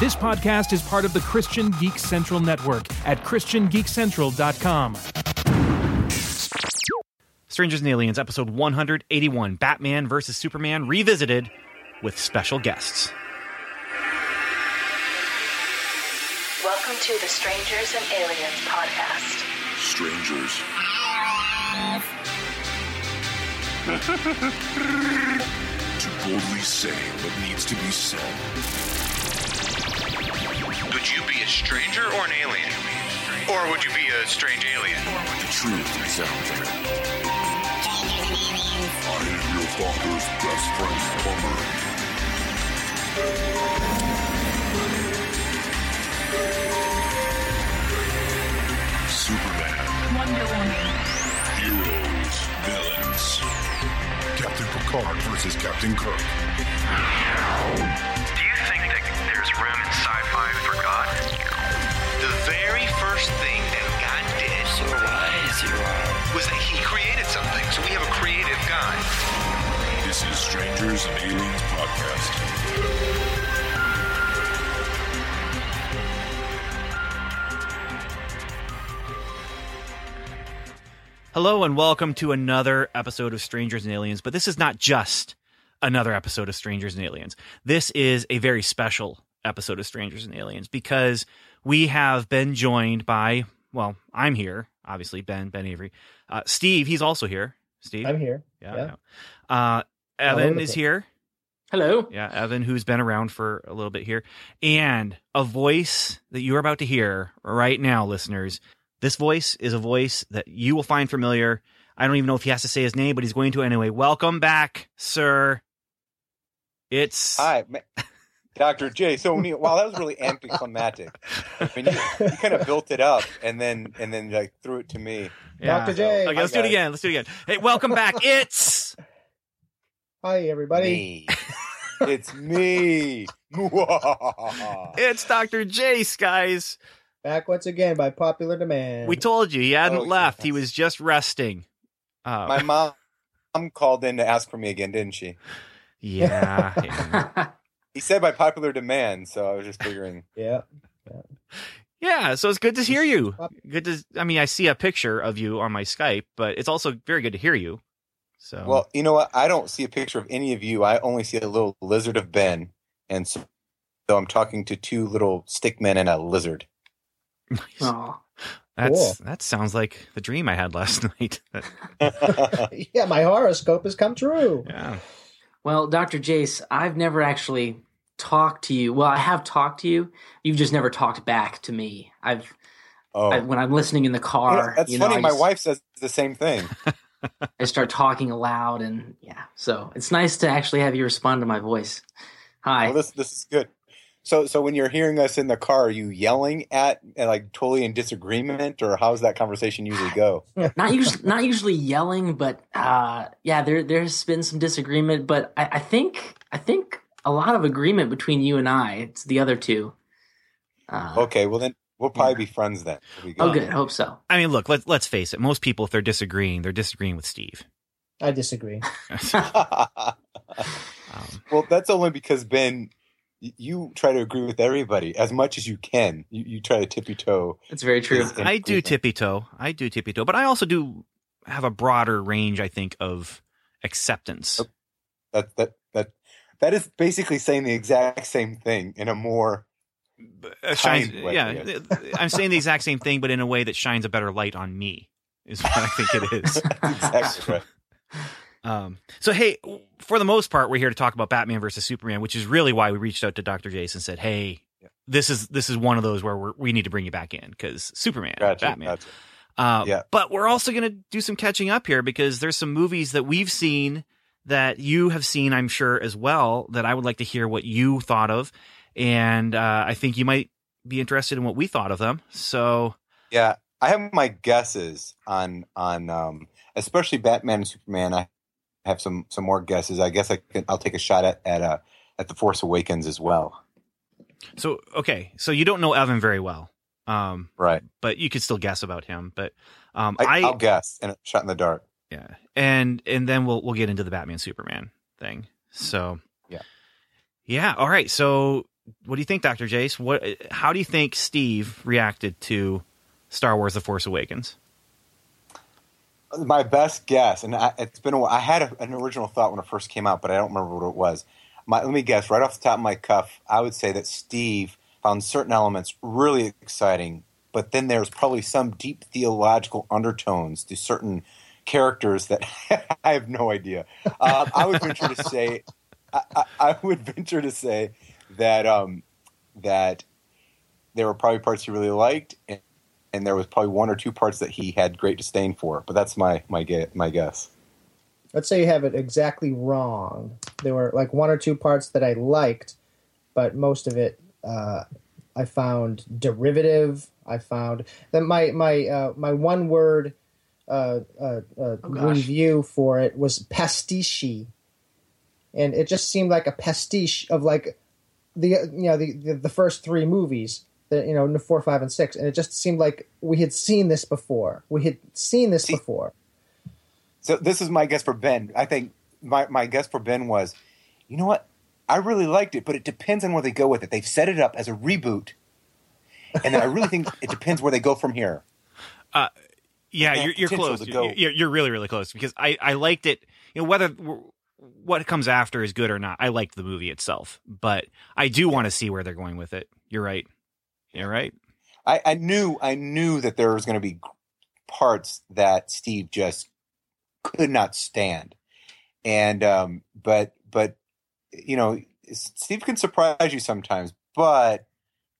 This podcast is part of the Christian Geek Central Network at ChristianGeekCentral.com. Strangers and Aliens, episode 181 Batman vs. Superman Revisited with special guests. Welcome to the Strangers and Aliens podcast. Strangers. to boldly say what needs to be said. Would you be a stranger or an alien? Or would you be a strange alien? The truth is out there. I am your father's best friend, Plumber. Superman. Wonder Woman. Heroes. Villains. Captain Picard versus Captain Kirk. Do you think that there's room in sci-fi for God? The very first thing that God did was that he created something. So we have a creative God. This is Strangers and Aliens Podcast. Hello and welcome to another episode of Strangers and Aliens, but this is not just another episode of Strangers and Aliens. This is a very special episode of Strangers and Aliens because we have been joined by, well, I'm here, obviously, Ben, Ben Avery. Uh, Steve, he's also here. Steve? I'm here. Yeah. yeah. yeah. Uh, Evan is here. Hello. Yeah, Evan, who's been around for a little bit here. And a voice that you're about to hear right now, listeners. This voice is a voice that you will find familiar. I don't even know if he has to say his name, but he's going to anyway. Welcome back, sir. It's Hi, ma- Dr. J. So when you, wow, that was really anticlimactic. I mean, you, you kind of built it up and then and then like threw it to me. yeah. Dr. J. Okay, let's do it again. Let's do it again. Hey, welcome back. It's Hi, everybody. Me. it's me. it's Dr. Jace, guys. Back once again by popular demand. We told you he hadn't Oh, left. He was just resting. Uh, My mom mom called in to ask for me again, didn't she? yeah. yeah. He said by popular demand, so I was just figuring. yeah. Yeah, so it's good to hear you. Good to I mean I see a picture of you on my Skype, but it's also very good to hear you. So Well, you know what? I don't see a picture of any of you. I only see a little lizard of Ben, and so, so I'm talking to two little stick men and a lizard. Aw. that's cool. that sounds like the dream I had last night. Yeah, my horoscope has come true. yeah. Well, Dr. Jace, I've never actually talked to you. Well, I have talked to you. You've just never talked back to me. I've oh, I, when I'm listening in the You car. know, that's you know, funny. My wife says the same thing. I start talking aloud, and yeah. So it's nice to actually have you respond to my voice. Hi. Well, this this is good. So so when you're hearing us in the car, are you yelling at and like totally in disagreement, or how's that conversation usually go? not usually not usually yelling, but uh, yeah, there there's been some disagreement, but I, I think I think a lot of agreement between you and I. It's the other two. Uh, Okay, well then we'll probably be friends then. We'll Oh, good. I hope so. I mean, look, let's let's face it. Most people if they're disagreeing, they're disagreeing with Steve. I disagree. Um, well, that's only because Ben, y- you try to agree with everybody as much as you can. You, you try to tippy toe. That's very true. Yes. I do tippy toe. I do tippy toe, but I also do have a broader range, I think, of acceptance. That that that that is basically saying the exact same thing in a more. Uh, shines, kind way, yeah. I'm saying the exact same thing, but in a way that shines a better light on me. Is what I think it is. exactly right. Um, so hey, for the most part, we're here to talk about Batman versus Superman, which is really why we reached out to Doctor Jason and said, "Hey, this is this is one of those where we're, we need to bring you back in because Superman, Gotcha. Batman." Gotcha. Uh, Yeah. But we're also going to do some catching up here because there's some movies that we've seen that you have seen, I'm sure, as well, that I would like to hear what you thought of. And uh, I think you might be interested in what we thought of them. So, Yeah, I have my guesses on on um, especially Batman and Superman. I have some some more guesses. I guess I can. I'll take a shot at at uh, at the Force Awakens as well. so okay. So you don't know Evan very well, um, Right. but you could still guess about him. But um, I, will guess and a shot in the dark. Yeah, and and then we'll we'll get into the Batman Superman thing. So Yeah. yeah. All right. So what do you think, Doctor Jace? What? How do you think Steve reacted to Star Wars: The Force Awakens? My best guess, and I, it's been a while. I had a, an original thought when it first came out, but I don't remember what it was. My, let me guess, right off the top of my cuff, I would say that Steve found certain elements really exciting, but then there's probably some deep theological undertones to certain characters that I have no idea. Uh, I would venture to say, I, I, I would venture to say that um, that there were probably parts he really liked, and, and there was probably one or two parts that he had great disdain for. But that's my my my guess. Let's say you have it exactly wrong. There were like one or two parts that I liked, but most of it uh, I found derivative. I found that my my uh, my one word uh, uh, uh, gosh. review for it was pastiche, and it just seemed like a pastiche of like the you know the the, the first three movies. The, you know, four, five, and six, and it just seemed like we had seen this before. We had seen this See- before. So this is my guess for Ben. I think my, my guess for Ben was, you know what? I really liked it, but it depends on where they go with it. They've set it up as a reboot, and then I really think it depends where they go from here. Uh, yeah, Yeah, you're, you're close. to go. You're, you're really, really close because I, I liked it. You know, whether what comes after is good or not, I liked the movie itself, but I do want to see where they're going with it. You're right. You're right. I, I knew I knew that there was going to be parts that Steve just could not stand, and um, but but you know Steve can surprise you sometimes, but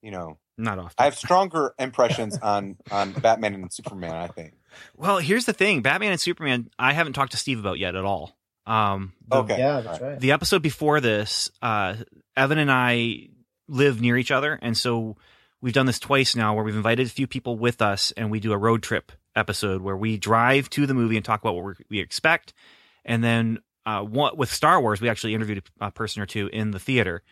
you know Not often. I have stronger impressions on on Batman and Superman. I think. well, here's the thing: Batman and Superman. I haven't talked to Steve about yet at all. Um, the, Okay. Yeah, that's right. the episode before this, uh, Evan and I live near each other, and so we've done this twice now, where we've invited a few people with us, and we do a road trip episode where we drive to the movie and talk about what we expect, and then uh, what, with Star Wars, we actually interviewed a person or two in the theater,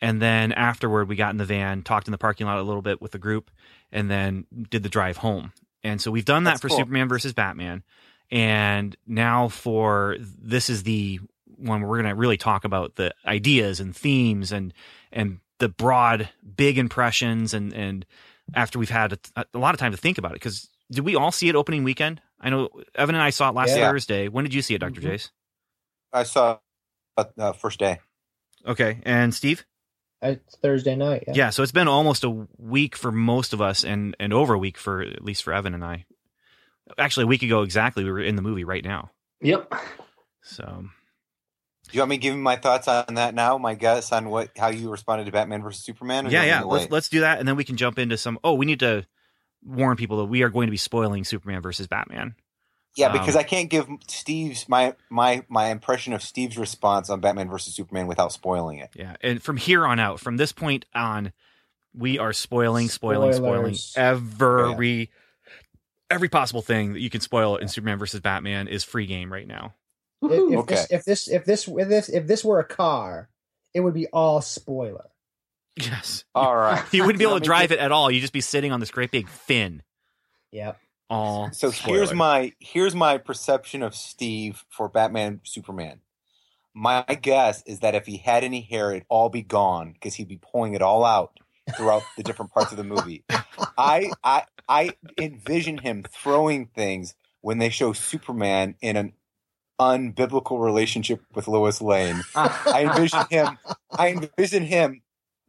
and then afterward, we got in the van, talked in the parking lot a little bit with the group, and then did the drive home. And so we've done that That's for cool. Superman versus Batman, and now for this is the one where we're going to really talk about the ideas and themes and and the broad big impressions and and after we've had a, a lot of time to think about it because did we all see it opening weekend i know evan and i saw it last Yeah. thursday when did you see it doctor Mhm. jace I saw uh, uh, first day. okay and steve It's Thursday night. Yeah. yeah. so it's been almost a week for most of us and and over a week for at least for evan and i actually a week ago exactly we were in the movie right now Yep. so Do you want me to give you my thoughts on that now? My guess on what how you responded to Batman versus Superman? yeah yeah want me to let's let's do that and then we can jump into some oh we need to warn people that we are going to be spoiling superman versus batman Yeah, Um, because I can't give Steve's my my my impression of Steve's response on Batman versus Superman without spoiling it. Yeah, and from here on out, from this point on, we are spoiling, spoiling, spoiling Spoilers. every every possible thing that you can spoil in Superman versus Batman is free game right now. If, if Okay. this if this if this if this if this were a car, it would be all spoiler. Yes, All right. you wouldn't be able to drive it at all. You'd just be sitting on this great big fin. Yep. All So here's my here's my perception of Steve for Batman Superman. My guess is that if he had any hair, it'd all be gone because he'd be pulling it all out throughout the different parts of the movie. I I I envision him throwing things when they show Superman in an unbiblical relationship with Lois Lane. I envision him. I envision him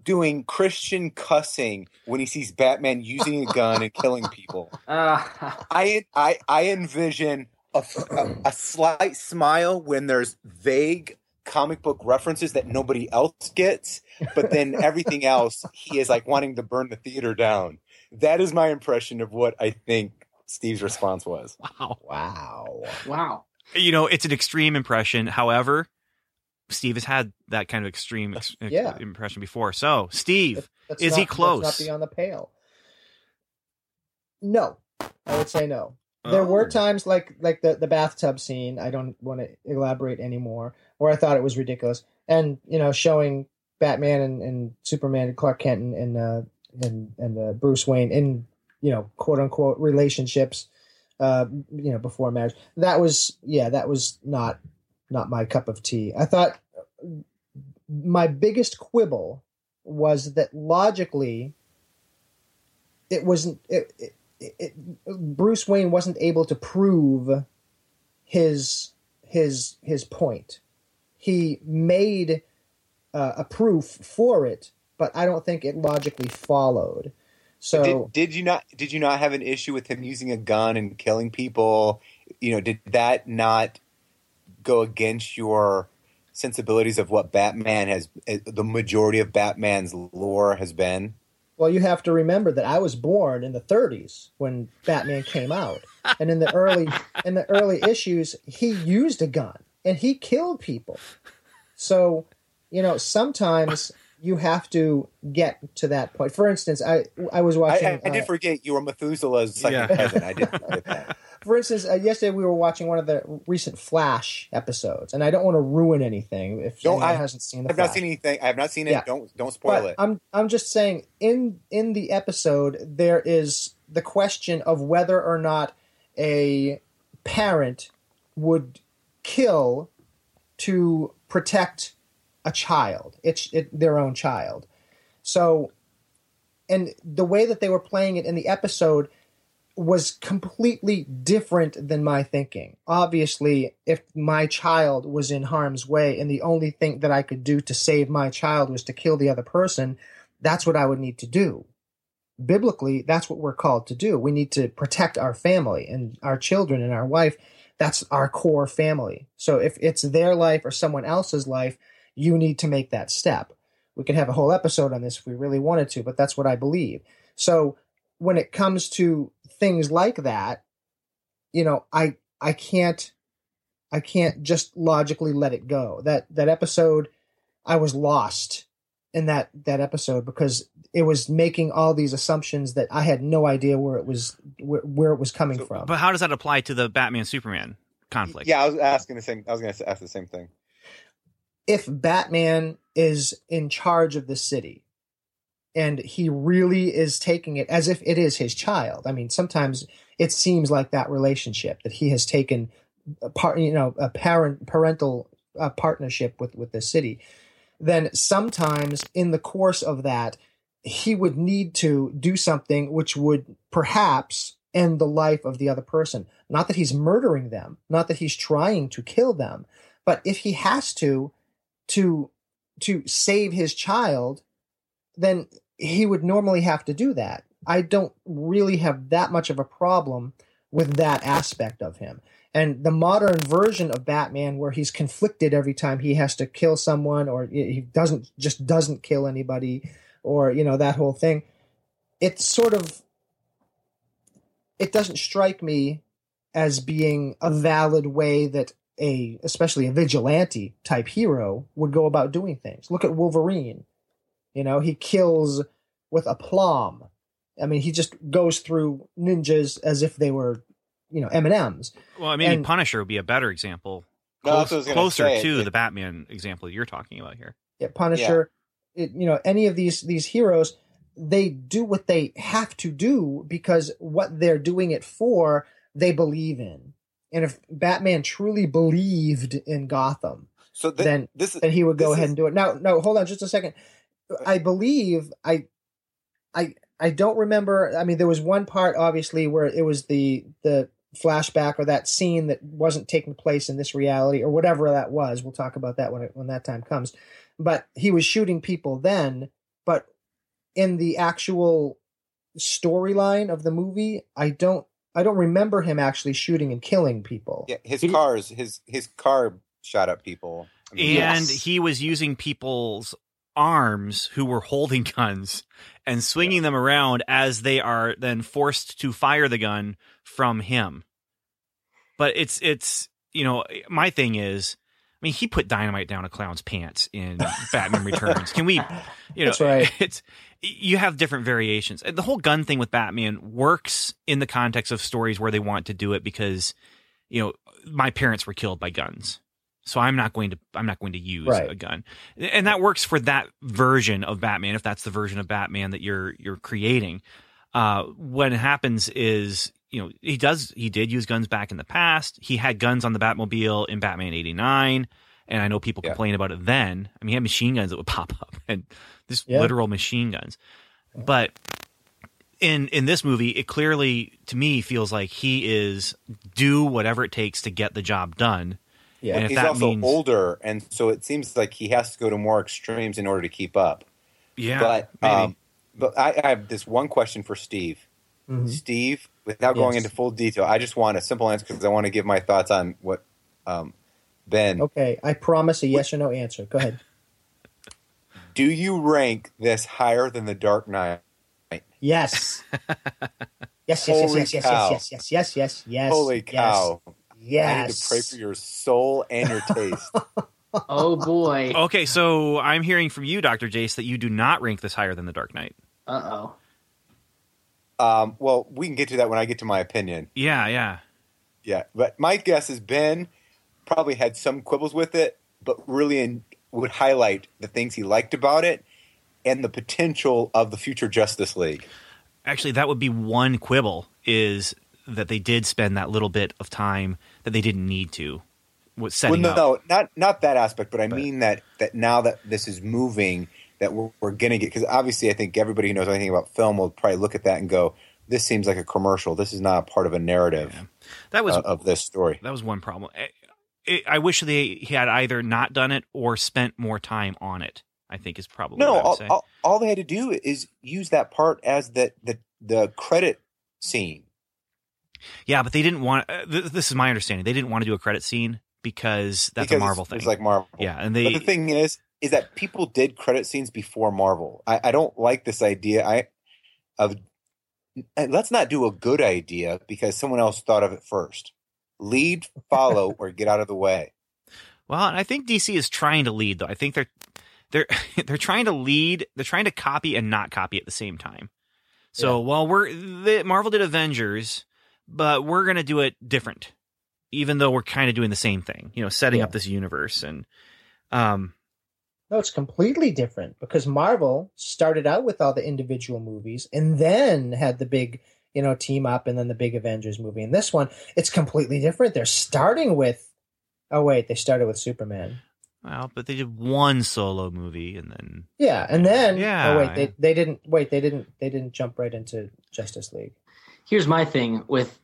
doing Christian cussing when he sees Batman using a gun and killing people. I I I envision a, a, a slight smile when there's vague comic book references that nobody else gets, but then everything else he is like wanting to burn the theater down. That is my impression of what I think Steve's response was. wow. Wow. wow. You know, it's an extreme impression. However, Steve has had that kind of extreme ex- Yeah. impression before. So, Steve, Let's Is not, he close? Not beyond the pale. No, I would say no. There were Oh. times like like the the bathtub scene. I don't want to elaborate anymore. Where I thought it was ridiculous, and you know, showing Batman and, and Superman, Clark Kent and and uh, and, and uh, Bruce Wayne in you know quote unquote relationships. Uh, you know, before marriage. That was yeah, that was not not my cup of tea. I thought my biggest quibble was that logically, it wasn't. It, it, it, Bruce Wayne wasn't able to prove his his his point. He made uh, a proof for it, but I don't think it logically followed. So did, did you not did you not have an issue with him using a gun and killing people? You know, did that not go against your sensibilities of what Batman has the majority of Batman's lore has been? Well, you have to remember that I was born in the 30s when Batman came out, and in the early in the early issues, he used a gun and he killed people. So, you know, sometimes you have to get to that point. For instance, I I was watching. I, I, I did uh, forget you were Methuselah's second Yeah. cousin. I did forget that. for instance, uh, yesterday we were watching one of the recent Flash episodes, and I don't want to ruin anything if No, anyone I- hasn't seen the I've Flash. not seen anything. I have not seen it. Yeah. Don't don't spoil But it. I'm I'm just saying in in the episode there is the question of whether or not a parent would kill to protect a child, it's it, their own child. So, and the way that they were playing it in the episode was completely different than my thinking. Obviously, if my child was in harm's way and the only thing that I could do to save my child was to kill the other person, that's what I would need to do. Biblically, that's what we're called to do. We need to protect our family and our children and our wife. That's our core family. So if it's their life or someone else's life, you need to make that step. We could have a whole episode on this if we really wanted to, but that's what I believe. So when it comes to things like that, you know, I I can't I can't just logically let it go. That that episode I was lost in that that episode because it was making all these assumptions that I had no idea where it was where, where it was coming So- from. But how does that apply to the Batman Superman conflict? yeah, I was asking the same. I was going to ask the same thing. If Batman is in charge of the city and he really is taking it as if it is his child. I mean, sometimes it seems like that relationship that he has taken a part, you know, a parent parental uh, partnership with with the city. Then sometimes in the course of that, he would need to do something which would perhaps end the life of the other person. Not that he's murdering them, not that he's trying to kill them, but if he has to to to save his child, then he would normally have to do that. I don't really have that much of a problem with that aspect of him. And the modern version of Batman, where he's conflicted every time he has to kill someone, or he doesn't just doesn't kill anybody, or you know that whole thing, it's sort of it doesn't strike me as being a valid way that a especially a vigilante type hero would go about doing things. Look at Wolverine. You know, he kills with aplomb. I mean, he just goes through ninjas as if they were, you know, M&Ms. Well, maybe And- Punisher would be a better example. Close- what I was gonna closer say. to It- the Batman example you're talking about here. Yeah, Punisher, it, you know, any of these these heroes, they do what they have to do because what they're doing it for, they believe in. And if Batman truly believed in Gotham, So th- then this is then he would go ahead is- and do it. Now, no, hold on just a second. I believe I, I, I don't remember. I mean, there was one part obviously where it was the the flashback or that scene that wasn't taking place in this reality or whatever that was. We'll talk about that when it, when that time comes. But he was shooting people then. But in the actual storyline of the movie, I don't. I don't remember him actually shooting and killing people. yeah, his He- cars, his his car shot up people. I mean, And Yes. he was using people's arms who were holding guns and swinging them around as they are then forced to fire the gun from him. But it's it's you know my thing is I mean he put dynamite down a clown's pants in Batman Returns. Can we you know That's right. it's you have different variations. And The whole gun thing with Batman works in the context of stories where they want to do it because you know my parents were killed by guns. So I'm not going to I'm not going to use Right. a gun. And that works for that version of Batman if that's the version of Batman that you're you're creating. Uh what happens is you know he does he did use guns back in the past. He had guns on the Batmobile in Batman 89 and I know people Yeah. complain about it then. I mean, he had machine guns that would pop up, and just Yeah. literal machine guns. But in in this movie, it clearly to me feels like he is do whatever it takes to get the job done. Yeah. And if He's that also means older, and so it seems like he has to go to more extremes in order to keep up. yeah, but maybe. um, but I, I have this one question for Steve. Mhm. Steve, without going into full detail, I just want a simple answer because I want to give my thoughts on what um, Ben. Okay, I promise a yes or no answer. Go ahead. Do you rank this higher than the Dark Knight? Yes. Yes, yes, yes, yes, yes, yes, yes, yes, yes, yes. Holy cow! Yes. I need to pray for your soul and your taste. Oh boy. okay, so I'm hearing from you, Doctor Jace, that you do not rank this higher than the Dark Knight. Uh oh. um, well, we can get to that when I get to my opinion. Yeah, yeah. Yeah, but my guess is Ben probably had some quibbles with it, but really in, would highlight the things he liked about it and the potential of the future Justice League. Actually, that would be one quibble is that they did spend that little bit of time that they didn't need to. What Well, setting no, up? no, not not that aspect, but I But- mean that that now that this is moving, that we're, we're going to get because obviously I think everybody who knows anything about film will probably look at that and go, "This seems like a commercial. This is not part of a narrative That was uh, of this story." that was one problem. I, I- wish they had either not done it or spent more time on it. I think is probably No, what I would all, say. all, all they had to do is use that part as the the, the credit scene. yeah, but they didn't want. Uh, th- this is my understanding. They didn't want to do a credit scene because that's because a Marvel thing. It's like Marvel. yeah, and but the thing is, is that people did credit scenes before Marvel. I, I don't like this idea. I of and let's not do a good idea because someone else thought of it first. Lead, follow, or get out of the way. Well, I think DC is trying to lead though. I think they're they're they're trying to lead. They're trying to copy and not copy at the same time. So while we're the, Marvel did Avengers, but we're gonna do it different, even though we're kind of doing the same thing. You know, setting Yeah. up this universe and um No, it's completely different because Marvel started out with all the individual movies and then had the big, you know, team up and then the big Avengers movie. And this one, it's completely different. They're starting with Oh wait, they started with Superman. well, but they did one solo movie and then Yeah, and then oh, Yeah. oh wait, they they didn't wait, they didn't they didn't jump right into Justice League. Here's my thing with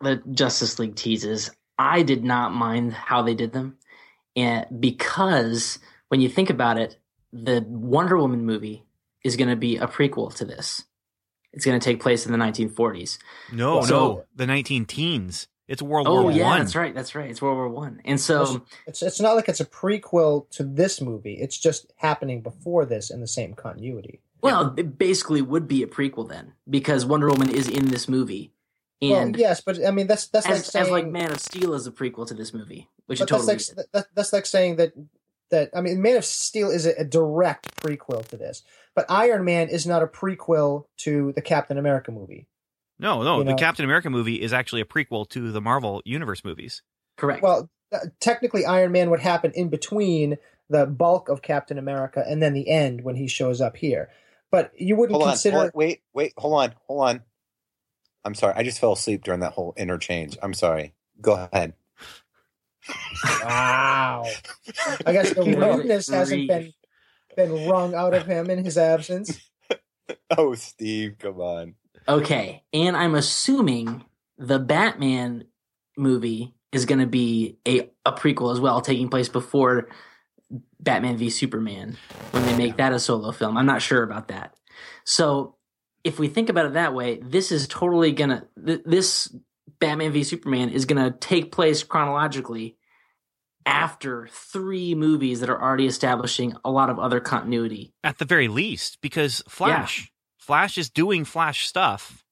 the Justice League teases. I did not mind how they did them, and because when you think about it, the Wonder Woman movie is going to be a prequel to this. It's going to take place in the 1940s. no, So- no, the nineteen teens. It's World Oh War yeah, One. that's right. That's right. It's World War One, and so It's it's not like it's a prequel to this movie. It's just happening before this in the same continuity. well, it basically would be a prequel then because Wonder Woman is in this movie, and well, yes, but I mean that's that's like saying as like Man of Steel is a prequel to this movie, which but it totally that's is. like that, that's like saying that that I mean Man of Steel is a, a direct prequel to this, but Iron Man is not a prequel to the Captain America movie. No, no, You the know? Captain America movie is actually a prequel to the Marvel Universe movies. correct. Well, uh, technically, Iron Man would happen in between the bulk of Captain America and then the end when he shows up here. But you wouldn't Hold consider. on, wait, wait, hold on, hold on. I'm sorry, I just fell asleep during that whole interchange. I'm sorry. Go ahead. Wow. I guess the Good hasn't been grief. Been wrung out of him in his absence. Oh, Steve, come on. Okay, and I'm assuming the Batman movie is going to be a, a prequel as well, taking place before Batman v Superman when they make that a solo film. I'm not sure about that. So, if we think about it that way, this is totally going to th- this Batman v Superman is going to take place chronologically after three movies that are already establishing a lot of other continuity. At the very least, because Flash, Flash is doing Flash stuff.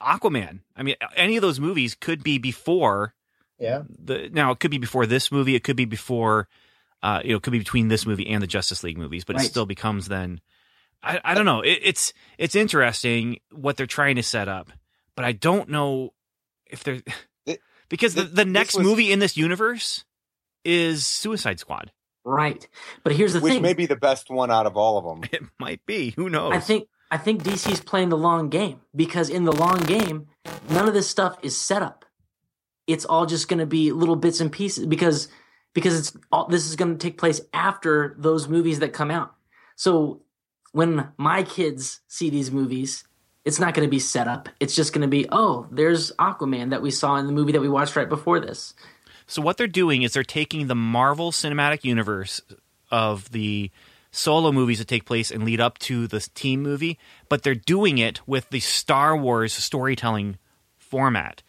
Aquaman. I mean, any of those movies could be before Yeah. the. Now, it could be before this movie. It could be before. Uh, you know, it could be between this movie and the Justice League movies, but it still becomes then. I, I don't know. It, it's it's interesting what they're trying to set up, but I don't know if they're because the, this- the next was- movie in this universe is Suicide Squad. Right. But here's the Which thing. Which may be the best one out of all of them. It might be. Who knows? I think I think DC's playing the long game because in the long game, none of this stuff is set up. It's all just going to be little bits and pieces because because it's all this is going to take place after those movies that come out. So when my kids see these movies, it's not going to be set up. It's just going to be, oh, there's Aquaman that we saw in the movie that we watched right before this. So what they're doing is they're taking the Marvel Cinematic Universe of the solo movies that take place and lead up to the team movie, but they're doing it with the Star Wars storytelling format.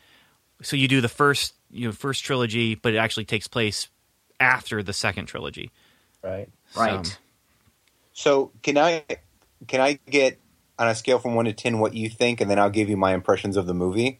So you do the first, you know, first trilogy, but it actually takes place after the second trilogy. Right. Right. So- So can I can I get on a scale from one to ten what you think, and then I'll give you my impressions of the movie.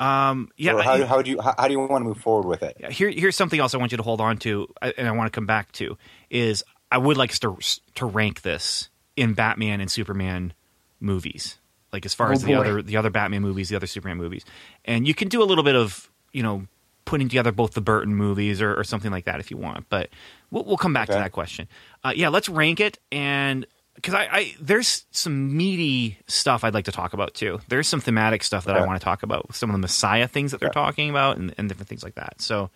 Um, yeah. How, I- how do you how, how do you want to move forward with it? Here, here's something else I want you to hold on to, uh, and I want to come back to is I would like us to to rank this in Batman and Superman movies, like as far Oh, as the boy. other the other Batman movies, the other Superman movies, and you can do a little bit of you know putting together both the Burton movies or, or something like that if you want, but we'll, we'll come back to that question. Uh, yeah, let's rank it and. Because I, I, there's some meaty stuff I'd like to talk about too. There's some thematic stuff that I want to talk about. Some of the Messiah things that they're talking about, and, and different things like that. So,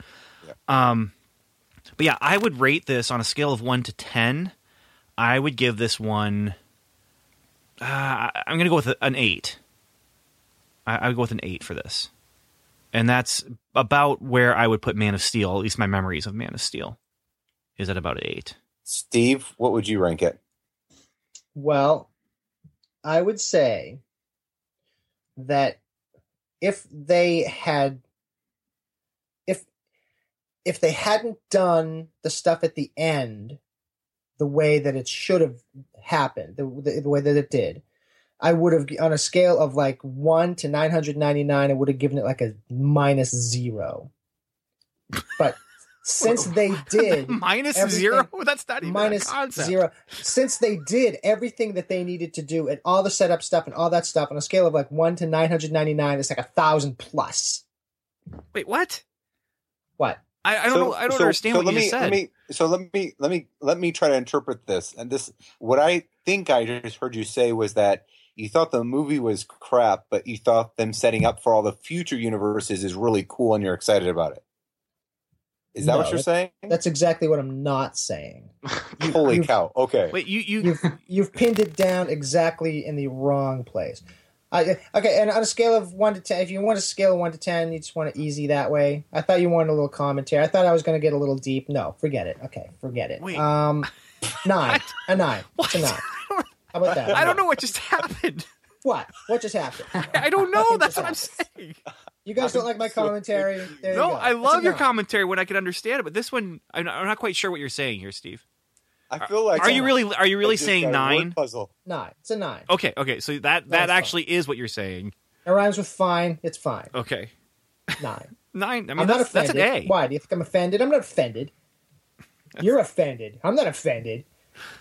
um, but yeah, I would rate this on a scale of one to ten. I would give this one. Uh, I'm going to go with an eight. I, I would go with an eight for this, and that's about where I would put Man of Steel. At least my memories of Man of Steel is at about an eight. Steve, what would you rank it? Well, I would say that if they had if if they hadn't done the stuff at the end the way that it should have happened, the, the, the way that it did, I would have on a scale of like 1 to 999 I would have given it like a minus 0. But since they did zero. That's not even minus a concept. zero. Since they did everything that they needed to do and all the setup stuff and all that stuff on a scale of like one to nine hundred ninety nine, it's like a thousand plus. Wait, what? What? I, I don't So- know. I don't so- understand so what let you me, said. Let me, so let me let me let me try to interpret this. And this, what I think I just heard you say was that you thought the movie was crap, but you thought them setting up for all the future universes is really cool, and you're excited about it. Is that No, what you're that- saying? That's exactly what I'm not saying. Holy you've- cow! Okay, Wait, you you You've you've pinned it down exactly in the wrong place. I, okay, and on a scale of one to ten, if you want a scale of one to ten, you just want it easy that way. I thought you wanted a little commentary. I thought I was going to get a little deep. No, forget it. Okay, forget it. Wait. Um, nine, a nine, it's a What? nine. How about that? I don't know what just happened. What? What just happened? I don't know. That's just what I'm saying. You guys don't like my commentary? There you No, go. I It's a love your nine. commentary when I can understand it, but this one, I'm not, I'm not quite sure what you're saying here, Steve. I feel like Are you really? Are you really saying got a word nine? Puzzle. Nine. It's a nine. Okay, okay. So that that That's fine. actually is what you're saying. It rhymes with fine. It's fine. Okay, Nine. nine. I mean, I'm not that's, that's offended. an A. Why? Do you think I'm offended? I'm not offended. You're offended. I'm not offended.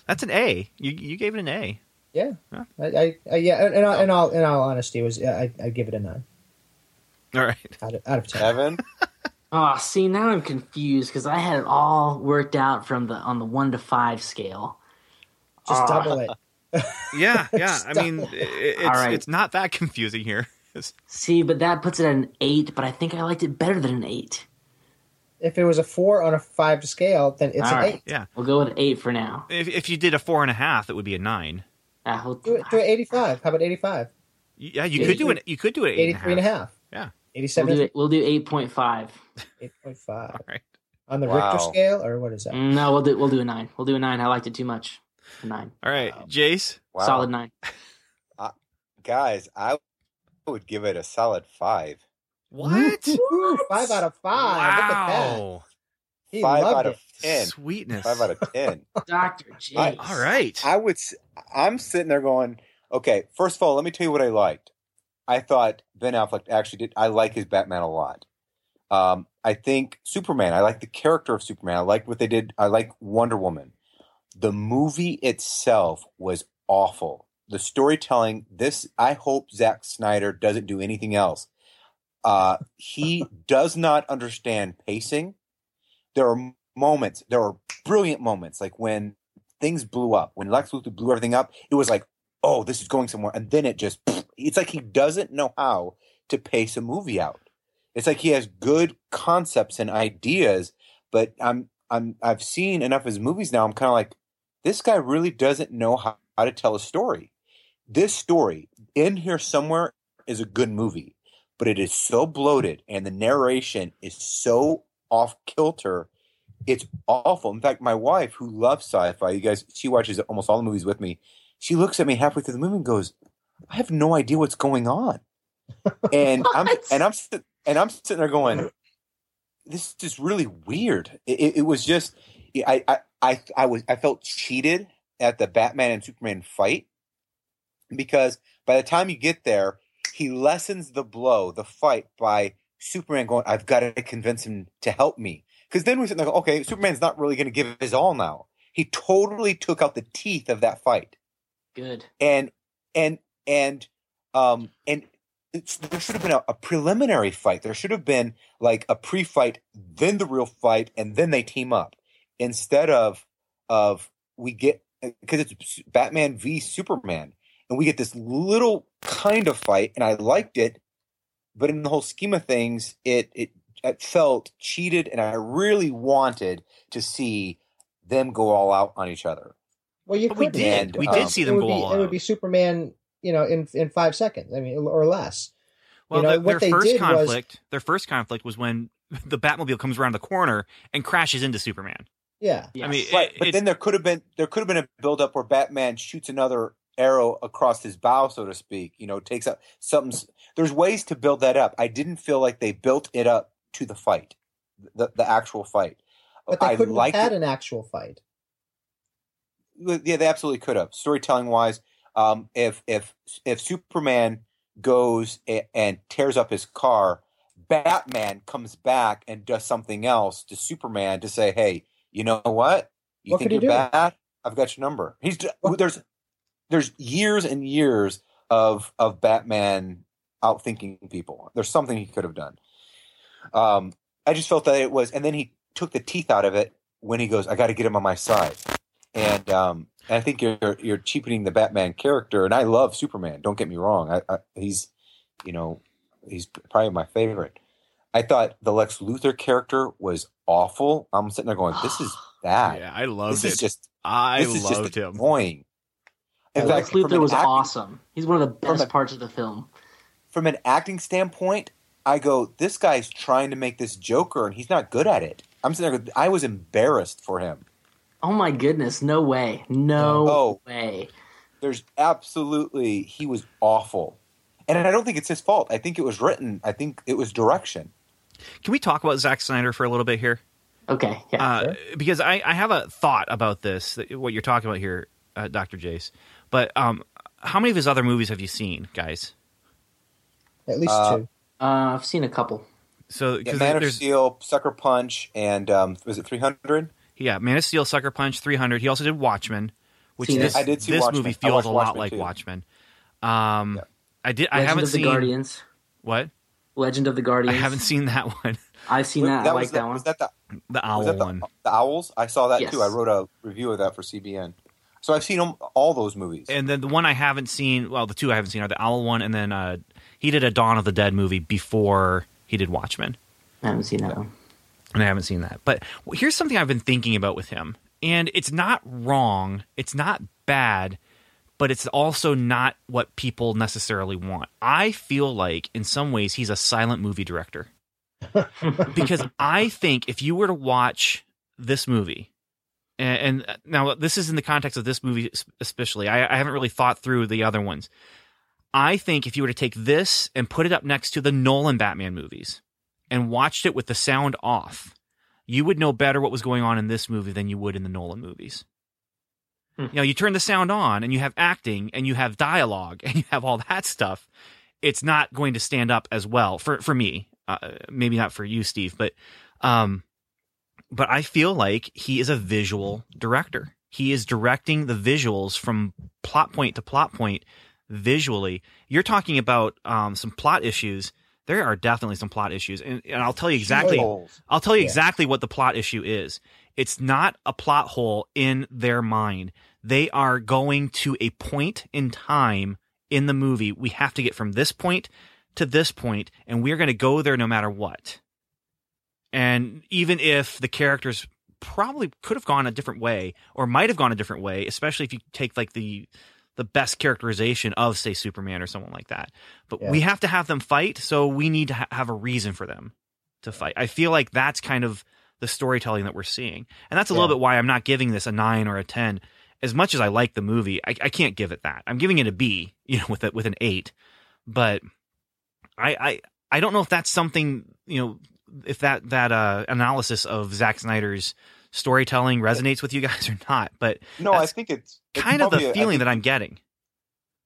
That's an A. You you gave it an A. Yeah. Yeah. I, I, I yeah. In all, in all, in all honesty, was I, I give it a nine All right. out of, out of ten. Evan, Oh, see, now I'm confused because I had it all worked out from the on the one to five scale. Just Ah. double it. Yeah, yeah. I mean, it, it's All right. it's not that confusing here. See, but that puts it at an eight. But I think I liked it better than an eight. If it was a four on a five scale, then it's All an right. eight. yeah. We'll go with eight for now. If if you did a four and a half, it would be a nine. Uh, we'll- Do it. Do it. Eighty-five. How about eighty-five? Yeah, you could do it. You could do it. at eight and a Eighty-three and a half. Yeah. 87. we'll Eighty-seven. do it. We'll do eight point five. Eight point five All right. on the Wow. Richter scale, or what is that? No, we'll do we'll do a nine. We'll do a nine. I liked it too much. A nine. All right, Jace. wow. Solid nine. guys. I would give it a solid five. What? Woo, Five out of five. Look at that. Wow. He five loved out it. of ten. Sweetness. Five out of ten. Doctor J. I- All right. I would. I'm sitting there going, okay. First of all, let me tell you what I liked. I thought Ben Affleck actually did. I like his Batman a lot. Um, I think Superman. I like the character of Superman. I like what they did. I like Wonder Woman. The movie itself was awful. The storytelling. This. I hope Zack Snyder doesn't do anything else. Uh, he does not understand pacing. There are moments. There are brilliant moments, like when things blew up. When Lex Luthor blew everything up, it was like, oh, this is going somewhere. And then it just, it's like he doesn't know how to pace a movie out. It's like he has good concepts and ideas, but I'm I'm I've seen enough of his movies now. I'm kind of like, this guy really doesn't know how, how to tell a story. This story in here somewhere is a good movie, but it is so bloated and the narration is so off kilter. It's awful. In fact, my wife, who loves sci-fi, you guys, she watches almost all the movies with me. She looks at me halfway through the movie and goes, "I have no idea what's going on." And I'm and I'm and I'm sitting there going, "This is just really weird." It, it, it was just, I, I I I was I felt cheated at the Batman and Superman fight because by the time you get there, he lessens the blow, the fight by Superman going, "I've got to convince him to help me." Because then we're sitting there, going, okay, Superman's not really going to give his all now. He totally took out the teeth of that fight Good. and and and um and it's, there should have been a, a preliminary fight. There should have been like a pre-fight, then the real fight, and then they team up. Instead of of we get because it's Batman v Superman, and we get this little kind of fight, and I liked it, but in the whole scheme of things, it it, it felt cheated, and I really wanted to see them go all out on each other. Well, you But we could did. We Um, did see them go be, all out. It would be Superman, you know, in in five seconds. I mean, or less. Well, You know, their, what their they first did was- their first conflict was when the Batmobile comes around the corner and crashes into Superman. Yeah. Yes. I mean, Right, it- but then there could have been there could have been a buildup where Batman shoots another arrow across his bow, so to speak. You know, takes out something. There's ways to build that up. I didn't feel like they built it up to the fight, the the actual fight. But they I couldn't have had it. an actual fight. Yeah, they absolutely could have. Storytelling wise, um, if if if Superman goes a- and tears up his car, Batman comes back and does something else to Superman to say, "Hey, you know what? You What think you're do? bad? I've got your number." He's there's there's years and years of of Batman outthinking people. There's something he could have done. Um, I just felt that it was, and then he took the teeth out of it when he goes, "I got to get him on my side." And um, and I think you're you're cheapening the Batman character, and I love Superman. Don't get me wrong; I, I, he's you know he's probably my favorite. I thought the Lex Luthor character was awful. I'm sitting there going, "This is bad. yeah, I loved this it. is just I is just loved him. annoying." In Lex fact, from Luthor was acting- awesome. He's one of the best a- parts of the film. From an acting standpoint, I go, "This guy's trying to make this Joker, and he's not good at it." I'm sitting there. I was embarrassed for him. Oh my goodness! No way! No Oh. way! There's absolutely he was awful, and I don't think it's his fault. I think it was written. I think it was direction. Can we talk about Zack Snyder for a little bit here? Okay, yeah. Uh, because I, I have a thought about this, what you're talking about here, uh, Dr. Jace. But um, how many of his other movies have you seen, guys? At least Uh, two. uh, I've seen a couple. So, Yeah, because Man of Steel, Sucker Punch, and um, was it 300? yeah, Man of Steel, Sucker Punch, 300. He also did Watchmen, which Seen this. I did see this Watchmen. movie feels watched a lot Watchmen, like too. Watchmen. Um, Yeah. I did. I haven't of the seen Guardians. what. Legend of the Guardians. I haven't seen that one, I've seen that. I like was that one. Was that the, the owl was that the, one. the Owls? I saw that Yes. too. I wrote a review of that for CBN. So I've seen all those movies. And then the one I haven't seen, well, the two I haven't seen are the owl one, and then uh, he did a Dawn of the Dead movie before he did Watchmen. I haven't seen that one. and I haven't seen that. But here's something I've been thinking about with him, and it's not wrong, it's not bad, but it's also not what people necessarily want. I feel like in some ways he's a silent movie director. because I think if you were to watch this movie, and, and now this is in the context of this movie especially, I, I haven't really thought through the other ones. I think if you were to take this and put it up next to the Nolan Batman movies, and watched it with the sound off, you would know better what was going on in this movie than you would in the Nolan movies. Hmm. You know, you turn the sound on and you have acting and you have dialogue and you have all that stuff. It's not going to stand up as well for for me. Uh, maybe not for you, Steve, but um, but I feel like he is a visual director. He is directing the visuals from plot point to plot point visually. You're talking about um, some plot issues. There are definitely some plot issues, and, and I'll tell you exactly. Holes. I'll tell you Yeah. exactly what the plot issue is. It's not a plot hole in their mind. They are going to a point in time in the movie. We have to get from this point to this point, and we're going to go there no matter what. And even if the characters probably could have gone a different way or might have gone a different way, especially if you take like the the best characterization of say Superman or someone like that. But Yeah. we have to have them fight, so we need to ha- have a reason for them to fight. I feel like that's kind of the storytelling that we're seeing. And that's a little bit why I'm not giving this a 9 or a 10 as much as I like the movie. I, I can't give it that. I'm giving it a B, you know, with a, with an 8. But I I I don't know if that's something, you know, if that that uh analysis of Zack Snyder's storytelling resonates with you guys or not, but No, I think it's, it's kind of the feeling that I'm getting.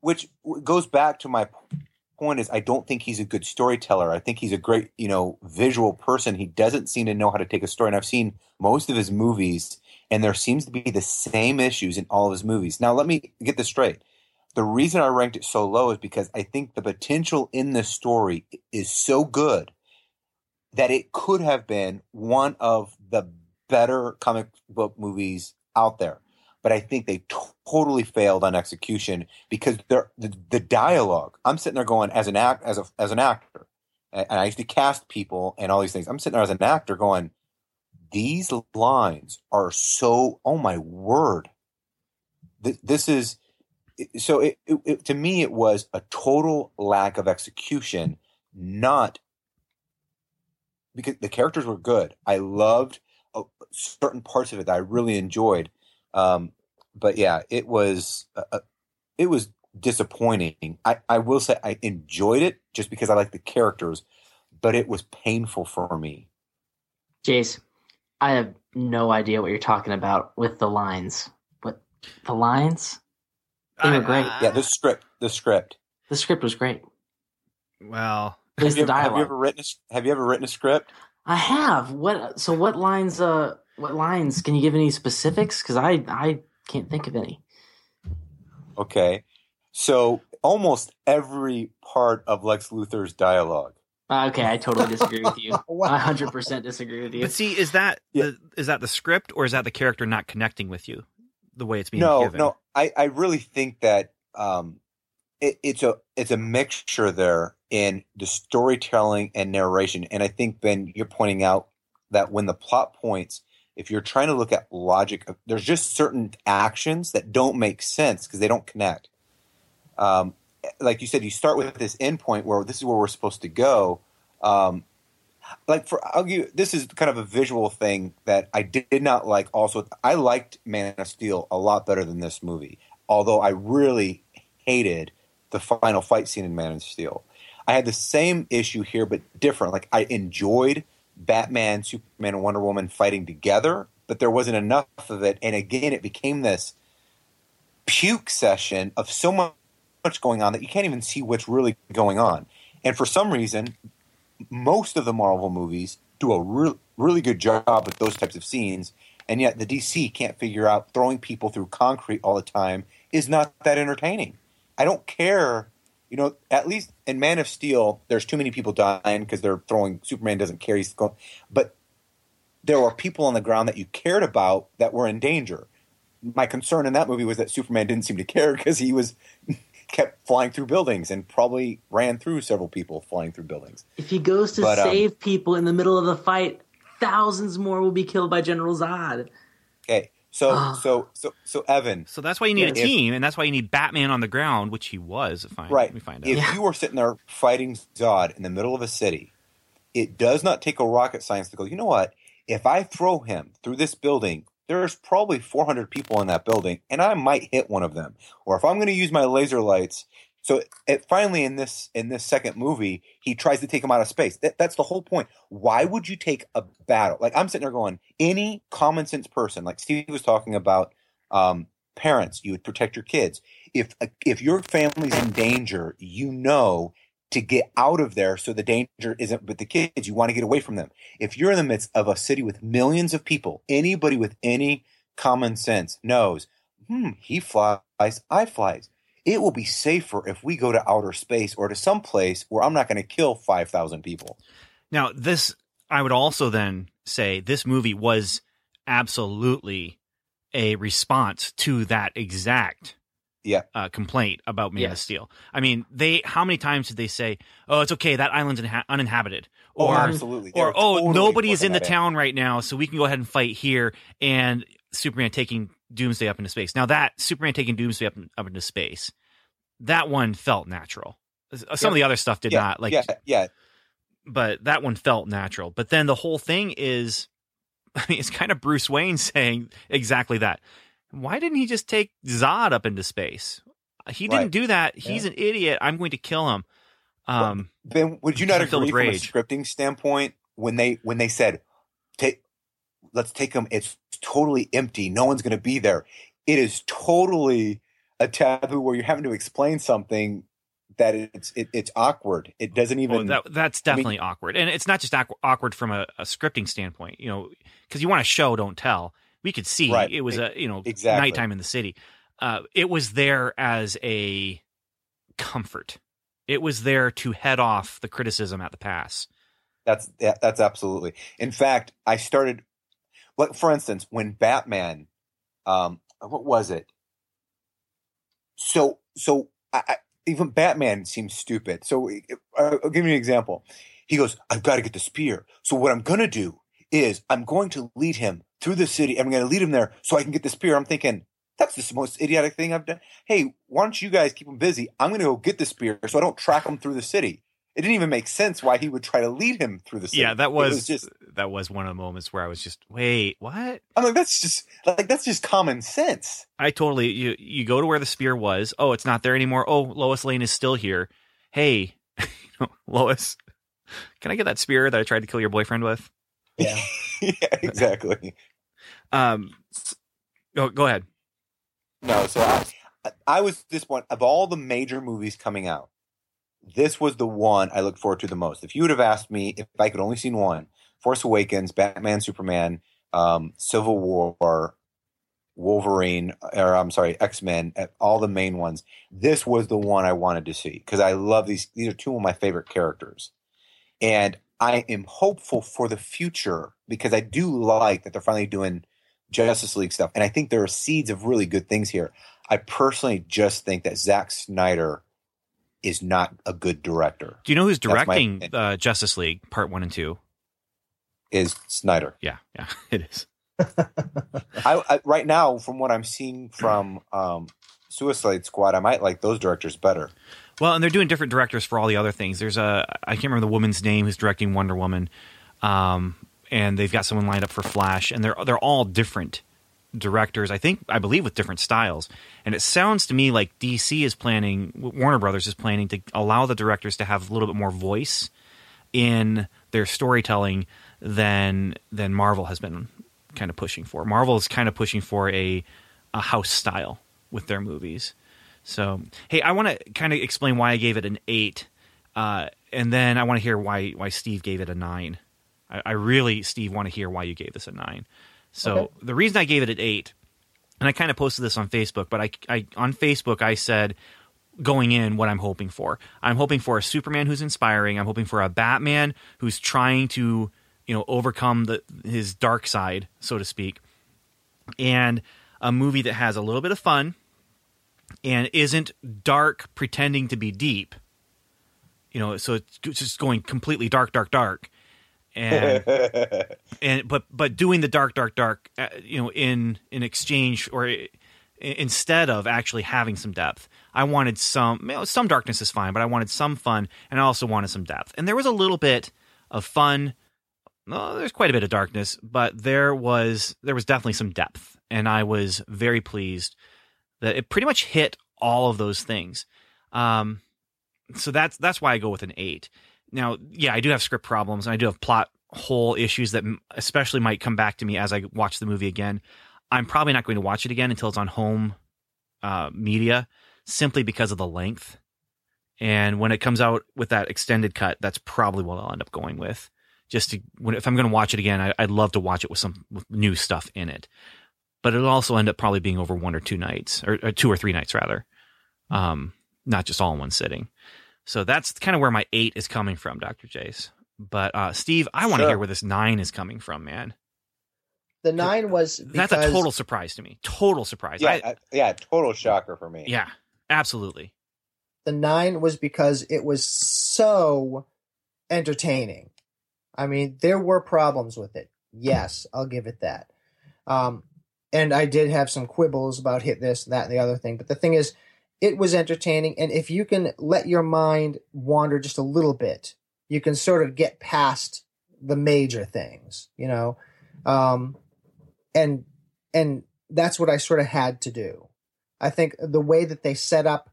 which goes back to my point is I don't think he's a good storyteller. I think he's a great, you know, visual person. He doesn't seem to know how to take a story. And I've seen most of his movies and there seems to be the same issues in all of his movies. Now, let me get this straight. The reason I ranked it so low is because I think the potential in this story is so good that it could have been one of the better comic book movies out there. But I think they totally failed on execution because the the dialogue. I'm sitting there going as an act as a as an actor, and and I used to cast people and all these things. I'm sitting there as an actor going, these lines are so. Oh my word! Th- This is so. It, it, it, to me, it was a total lack of execution, not because the characters were good. I loved uh, certain parts of it that I really enjoyed. Um, but yeah, it was uh, uh, it was disappointing. I, I will say I enjoyed it just because I like the characters, but it was painful for me. Jace, I have no idea what you're talking about with the lines. What the lines? They were great. Yeah, the script, the script. The script was great. Well, At Have you, the ever, have you ever written? A, s- have you ever written a script? I have. What? So what lines? Uh, what lines? Can you give any specifics? Because I I can't think of any. Okay, so almost every part of Lex Luthor's dialogue. Uh, okay, I totally disagree with you. I hundred percent disagree with you. but see, is that Yeah. the, is that the script or is that the character not connecting with you the way it's being no, given? no, I, I really think that um, it, it's a it's a mixture there in the storytelling and narration, and I think Ben, you're pointing out that when the plot points, if you're trying to look at logic, there's just certain actions that don't make sense because they don't connect. Um, like you said, you start with this endpoint where this is where we're supposed to go. Um, like for I'll give this is kind of a visual thing that I did not like. Also, I liked Man of Steel a lot better than this movie, although I really hated the final fight scene in Man of Steel. I had the same issue here, but different. Like I enjoyed Batman, Superman, and Wonder Woman fighting together, but there wasn't enough of it. And again, it became this puke session of so mu- much going on that you can't even see what's really going on. And for some reason, most of the Marvel movies do a re- really good job with those types of scenes, and yet the DC can't figure out throwing people through concrete all the time is not that entertaining. I don't care, you know. At least in Man of Steel, there's too many people dying because they're throwing. Superman doesn't care, he's going, but there were people on the ground that you cared about that were in danger. My concern in that movie was that Superman didn't seem to care because he was kept flying through buildings and probably ran through several people flying through buildings. If he goes to But, um, save people in the middle of the fight, thousands more will be killed by General Zod. Okay, so Ah. so so so Evan, So that's why you need a team, and that's why you need Batman on the ground, which he was. Fine, right? We find If out. you were sitting there fighting Zod in the middle of a city, it does not take a rocket science to go. You know what? If I throw him through this building, there's probably 400 people in that building, and I might hit one of them. Or if I'm going to use my laser lights, so it finally in this in this second movie, he tries to take him out of space. That, that's the whole point. Why would you take a battle? Like I'm sitting there going, any common sense person, like Steve was talking about, um, parents, you would protect your kids. If if your family's in danger, you know to get out of there so the danger isn't with the kids. You want to get away from them. If you're in the midst of a city with millions of people, anybody with any common sense knows, hmm, he flies, I flies. It will be safer if we go to outer space or to some place where I'm not going to kill 5,000 people. Now, this, I would also then say this movie was absolutely a response to that exact Yeah. uh, complaint about Man of Steel. I mean, they how many times did they say, "Oh, it's okay, that island's inha- uninhabited," Oh, or absolutely. They or were "Oh, totally nobody's in the that town right now, so we can go ahead and fight here." And Superman taking Doomsday up into space. Now that Superman taking Doomsday up, up into space, that one felt natural. Some of the other stuff did yeah, not. Like yeah, yeah. but that one felt natural. But then the whole thing is, I mean, it's kind of Bruce Wayne saying exactly that. Why didn't he just take Zod up into space? He didn't Right. do that. He's an idiot. I'm going to kill him. Um, Ben, would you not agree from a scripting standpoint when they when they said, "Take, let's take them. It's totally empty. No one's going to be there." It is totally a taboo where you're having to explain something that it's it, it's awkward. It doesn't even. that, that's I mean- definitely awkward, and it's not just awkward from a, a scripting standpoint. You know, because you want to show, don't tell. We could see Right. it was a you know Exactly. nighttime in the city. Uh, it was there as a comfort. It was there to head off the criticism at the pass. That's that's absolutely. In fact, I started like for instance, when Batman um what was it? So so I, I, even Batman seems stupid. So uh, I'll give you an example. He goes, "I've got to get the spear. So what I'm to do is I'm going to lead him through the city. I'm going to lead him there so I can get the spear." I'm thinking, that's the most idiotic thing I've done. Hey, why don't you guys keep him busy? I'm going to go get the spear so I don't track him through the city. It didn't even make sense why he would try to lead him through the city. Yeah, that It was, just. that was one of the moments where I was just, wait, what? I'm like, that's just like that's just common sense. I totally you you go to where the spear was. Oh, it's not there anymore. Oh, Lois Lane is still here. Hey, Lois, can I get that spear that I tried to kill your boyfriend with? Yeah. yeah, exactly. Um, go go ahead. No, so I, I was this one of all the major movies coming out. This was the one I looked forward to the most. If you would have asked me if I could only seen one, Force Awakens, Batman, Superman, um, Civil War, Wolverine, or I'm sorry, X Men, all the main ones. This was the one I wanted to see because I love these. These are two of my favorite characters, and I am hopeful for the future because I do like that they're finally doing Justice League stuff, and I think there are seeds of really good things here. I personally just think that Zack Snyder is not a good director. Do you know who's directing uh, Justice League Part One and Two? Is Snyder? Yeah, yeah, it is. I, I right now, from what I'm seeing from um, Suicide Squad, I might like those directors better. Well, and they're doing different directors for all the other things. There's a I can't remember the woman's name who's directing Wonder Woman, um, and they've got someone lined up for Flash, and they're they're all different directors. I think I believe with different styles, and it sounds to me like DC is planning, Warner Brothers is planning to allow the directors to have a little bit more voice in their storytelling than than Marvel has been kind of pushing for. Marvel is kind of pushing for a a house style with their movies. So, hey, I want to kind of explain why I gave it an eight, uh, and then I want to hear why why Steve gave it a nine. I, I really, Steve, want to hear why you gave this a nine. So Okay. the reason I gave it an eight, and I kind of posted this on Facebook, but I, I on Facebook I said going in what I'm hoping for. I'm hoping for a Superman who's inspiring. I'm hoping for a Batman who's trying to you know overcome the his dark side, so to speak, and a movie that has a little bit of fun and isn't dark pretending to be deep. You know, so it's just going completely dark, dark, dark, and and but but doing the dark, dark, dark, uh, you know, in in exchange or instead of actually having some depth. I wanted some you know, some darkness is fine, but I wanted some fun, and I also wanted some depth. And there was a little bit of fun. Well, there's quite a bit of darkness, but there was there was definitely some depth, and I was very pleased that it pretty much hit all of those things. Um, so that's that's why I go with an eight. Now, yeah, I do have script problems, and I do have plot hole issues that especially might come back to me as I watch the movie again. I'm probably not going to watch it again until it's on home uh, media, simply because of the length. And when it comes out with that extended cut, that's probably what I'll end up going with. Just to, when, if I'm going to watch it again, I, I'd love to watch it with some with new stuff in it. But it'll also end up probably being over one or two nights, or, or two or three nights rather, um, not just all in one sitting. So that's kind of where my eight is coming from, Doctor Jace. But uh, Steve, I want to Sure. hear where this nine is coming from, man. The nine was That's a total surprise to me. Total surprise. Yeah, I- I- yeah, total shocker for me. yeah, absolutely. the nine was because it was so entertaining. I mean, there were problems with it. Yes, I'll give it that. Um, and I did have some quibbles about hit this, that, and the other thing. But the thing is, it was entertaining. And if you can let your mind wander just a little bit, you can sort of get past the major things, you know? Um, and, and that's what I sort of had to do. I think the way that they set up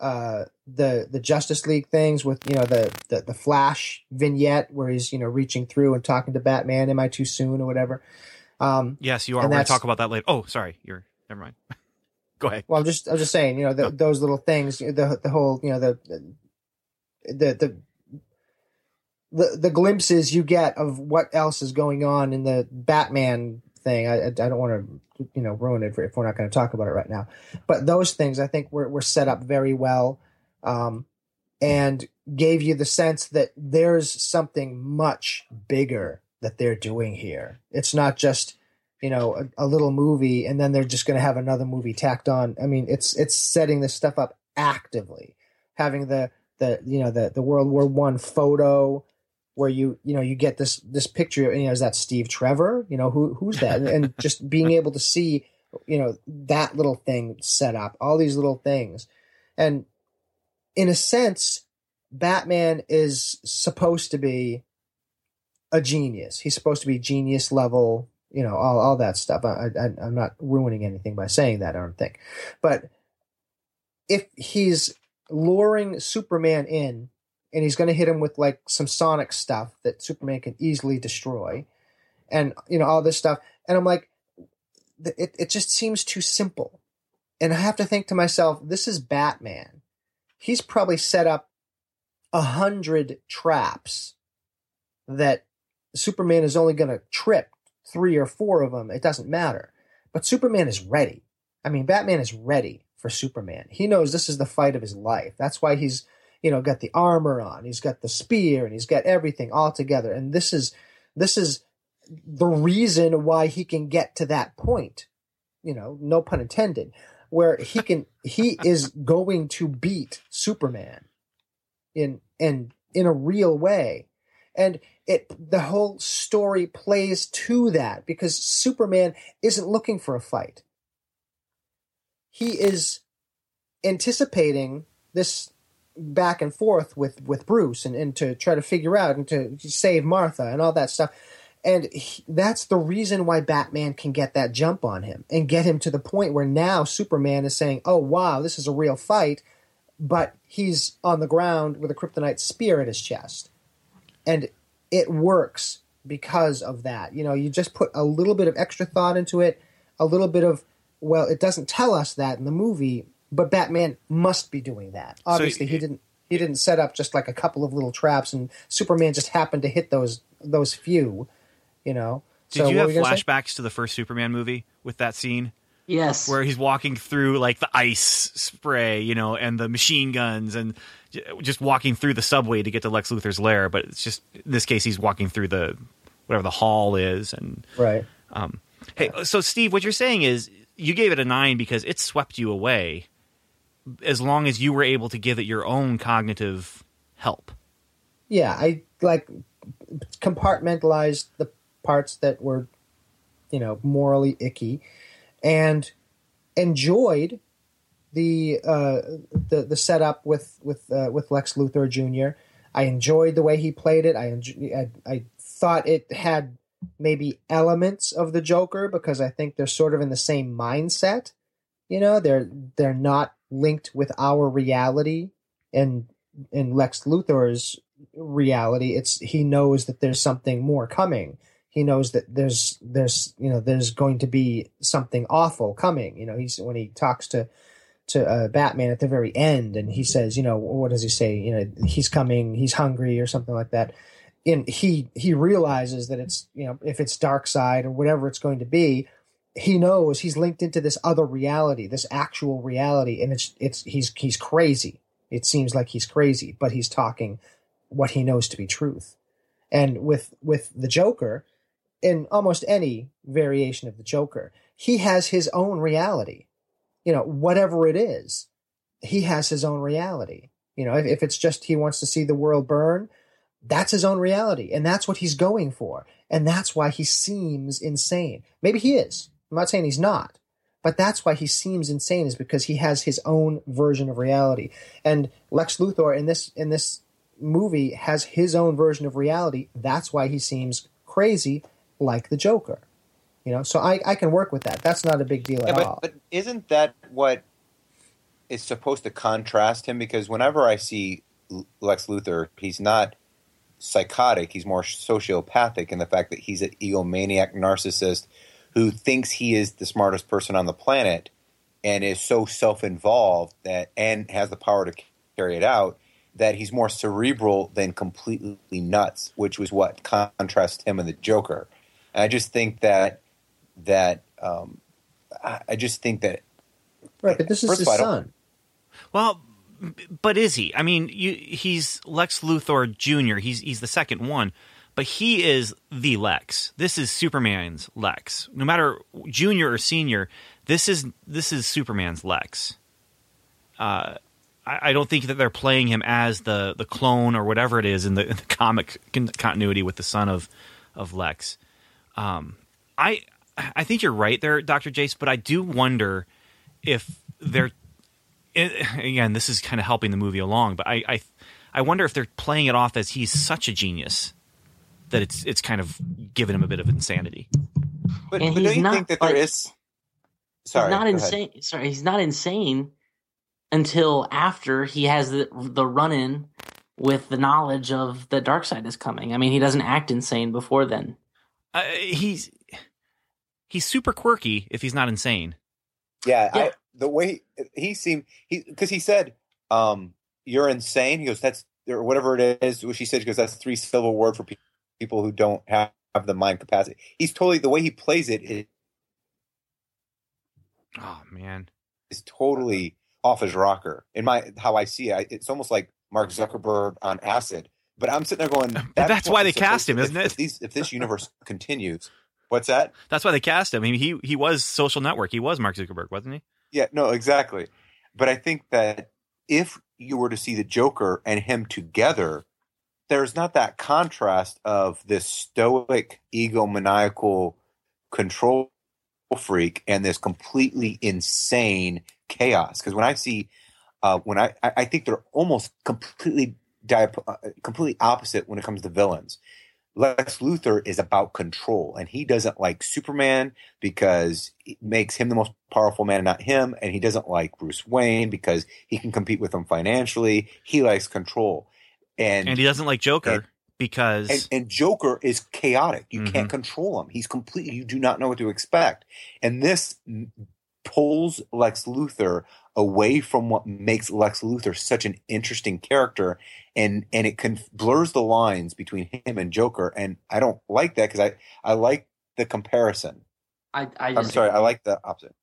uh, the the Justice League things with you know the, the the Flash vignette where he's you know reaching through and talking to Batman. Am I too soon or whatever? Um, Yes, you are. We're going to talk about that later. Oh, sorry. You're never mind. Go ahead. well, I'm just I'm just saying you know the, those little things the the whole you know the the the the the glimpses you get of what else is going on in the Batman thing. I I I don't want to you know ruin it for, if we're not going to talk about it right now. But those things I think were were set up very well, um, and gave you the sense that there's something much bigger that they're doing here. It's not just you know a, a little movie and then they're just going to have another movie tacked on. I mean, it's it's setting this stuff up actively, having the the you know the the World War One photo where you you know you get this this picture you know is that Steve Trevor? You know who who's that? And, and just being able to see you know that little thing set up all these little things. And in a sense Batman is supposed to be a genius. He's supposed to be genius level you know all, all that stuff I, I I'm not ruining anything by saying that I don't think but if he's luring Superman in and he's going to hit him with like some sonic stuff that Superman can easily destroy, and you know all this stuff. And I'm like, it it just seems too simple. And I have to think to myself, this is Batman. He's probably set up a hundred traps that Superman is only going to trip three or four of them. It doesn't matter. But Superman is ready. I mean, Batman is ready for Superman. He knows this is the fight of his life. That's why he's you know got the armor on he's got the spear and he's got everything all together and this is this is the reason why he can get to that point you know no pun intended where he can he is going to beat superman in in in a real way and it the whole story plays to that because superman isn't looking for a fight he is anticipating this back and forth with with Bruce and, and to try to figure out and to save Martha and all that stuff. And he, that's the reason why Batman can get that jump on him and get him to the point where now Superman is saying, "Oh wow, this is a real fight," but he's on the ground with a kryptonite spear at his chest, and it works because of that. You know, you just put a little bit of extra thought into it, a little bit of well, it doesn't tell us that in the movie, but Batman must be doing that. Obviously, he it- didn't. He didn't set up just like a couple of little traps, and Superman just happened to hit those those few. You know. Did So you have were say? flashbacks to the first Superman movie with that scene Yes. where he's walking through like the ice spray, you know, and the machine guns and j- just walking through the subway to get to Lex Luthor's lair, but it's just in this case he's walking through the whatever the hall is and Right. um hey so Steve what you're saying is you gave it a 9 because it swept you away as long as you were able to give it your own cognitive help. yeah, I like compartmentalized the parts that were, you know, morally icky, and enjoyed the uh, the the setup with with uh, with Lex Luthor Jr. I enjoyed the way he played it. I enjoy, I, I thought it had maybe elements of the Joker because I think they're sort of in the same mindset. You know, they're they're not linked with our reality and in Lex Luthor's reality, it's he knows that there's something more coming. He knows that there's there's you know there's going to be something awful coming. You know, he's when he talks to to uh, Batman at the very end, and he says, you know, what does he say? You know, he's coming, he's hungry, or something like that. And he he realizes that it's you know if it's Darkseid or whatever it's going to be, he knows he's linked into this other reality, this actual reality, and it's it's he's he's crazy. It seems like he's crazy, but he's talking what he knows to be truth. And with with the Joker, in almost any variation of the Joker, he has his own reality. You know, whatever it is, he has his own reality. You know, if, if it's just he wants to see the world burn, that's his own reality. And that's what he's going for. And that's why he seems insane. Maybe he is. I'm not saying he's not. But that's why he seems insane is because he has his own version of reality. And Lex Luthor in this in this movie has his own version of reality. That's why he seems crazy like the Joker. You know, so I, I can work with that. That's not a big deal Yeah, at but, all. but isn't that what is supposed to contrast him? Because whenever I see Lex Luthor, he's not psychotic. He's more sociopathic in the fact that he's an egomaniac narcissist who thinks he is the smartest person on the planet and is so self-involved that and has the power to carry it out that he's more cerebral than completely nuts, which was what contrasts him and the Joker. And I just think that that um, I I just think that right, but this is First his of all, I don't- son. Well, but is he? I mean, you, he's Lex Luthor Jr. He's he's the second one, but he is the Lex. This is Superman's Lex. No matter junior or senior, this is this is Superman's Lex. Uh, I, I don't think that they're playing him as the the clone or whatever it is in the, in the comic con- continuity with the son of of Lex. Um, I I think you're right there, Doctor Jace, but I do wonder if they're it, again, this is kind of helping the movie along, but I, I, I wonder if they're playing it off as he's such a genius that it's it's kind of giving him a bit of insanity. but, And but he's don't you not, think that like- there is sorry he's not go ahead. insane. Sorry, he's not insane until after he has the the run in with the knowledge of the Darkseid is coming. I mean, he doesn't act insane before then. Uh, he's he's super quirky if he's not insane. Yeah, Yeah. I, the way he seemed, he because he said, um, "You're insane." He goes, "That's or whatever it is." What she said, she goes, "That's three syllable word for pe- people who don't have, have the mind capacity." He's totally the way he plays it is, Oh man, is totally off his rocker. In my how I see it, it's almost like Mark Zuckerberg on acid. But I'm sitting there going, that's what why they cast him, to- isn't if, it? If, these, if this universe continues, what's that? that's why they cast him. I mean, he he was Social Network. He was Mark Zuckerberg, wasn't he? Yeah, no, exactly. But I think that if you were to see the Joker and him together, there's not that contrast of this stoic, egomaniacal control freak and this completely insane chaos. Because when I see, uh, when I, I think they're almost completely diap- uh, completely opposite when it comes to villains. Lex Luthor is about control, and he doesn't like Superman because it makes him the most powerful man, not him. And he doesn't like Bruce Wayne because he can compete with him financially. He likes control, and And he doesn't like Joker and- because and, and Joker is chaotic. You Mhm. can't control him. He's completely. You do not know what to expect. And this pulls Lex Luthor away from what makes Lex Luthor such an interesting character, and and it can blurs the lines between him and Joker. And I don't like that because I I like the comparison. I, I I'm sorry, I like the opposite.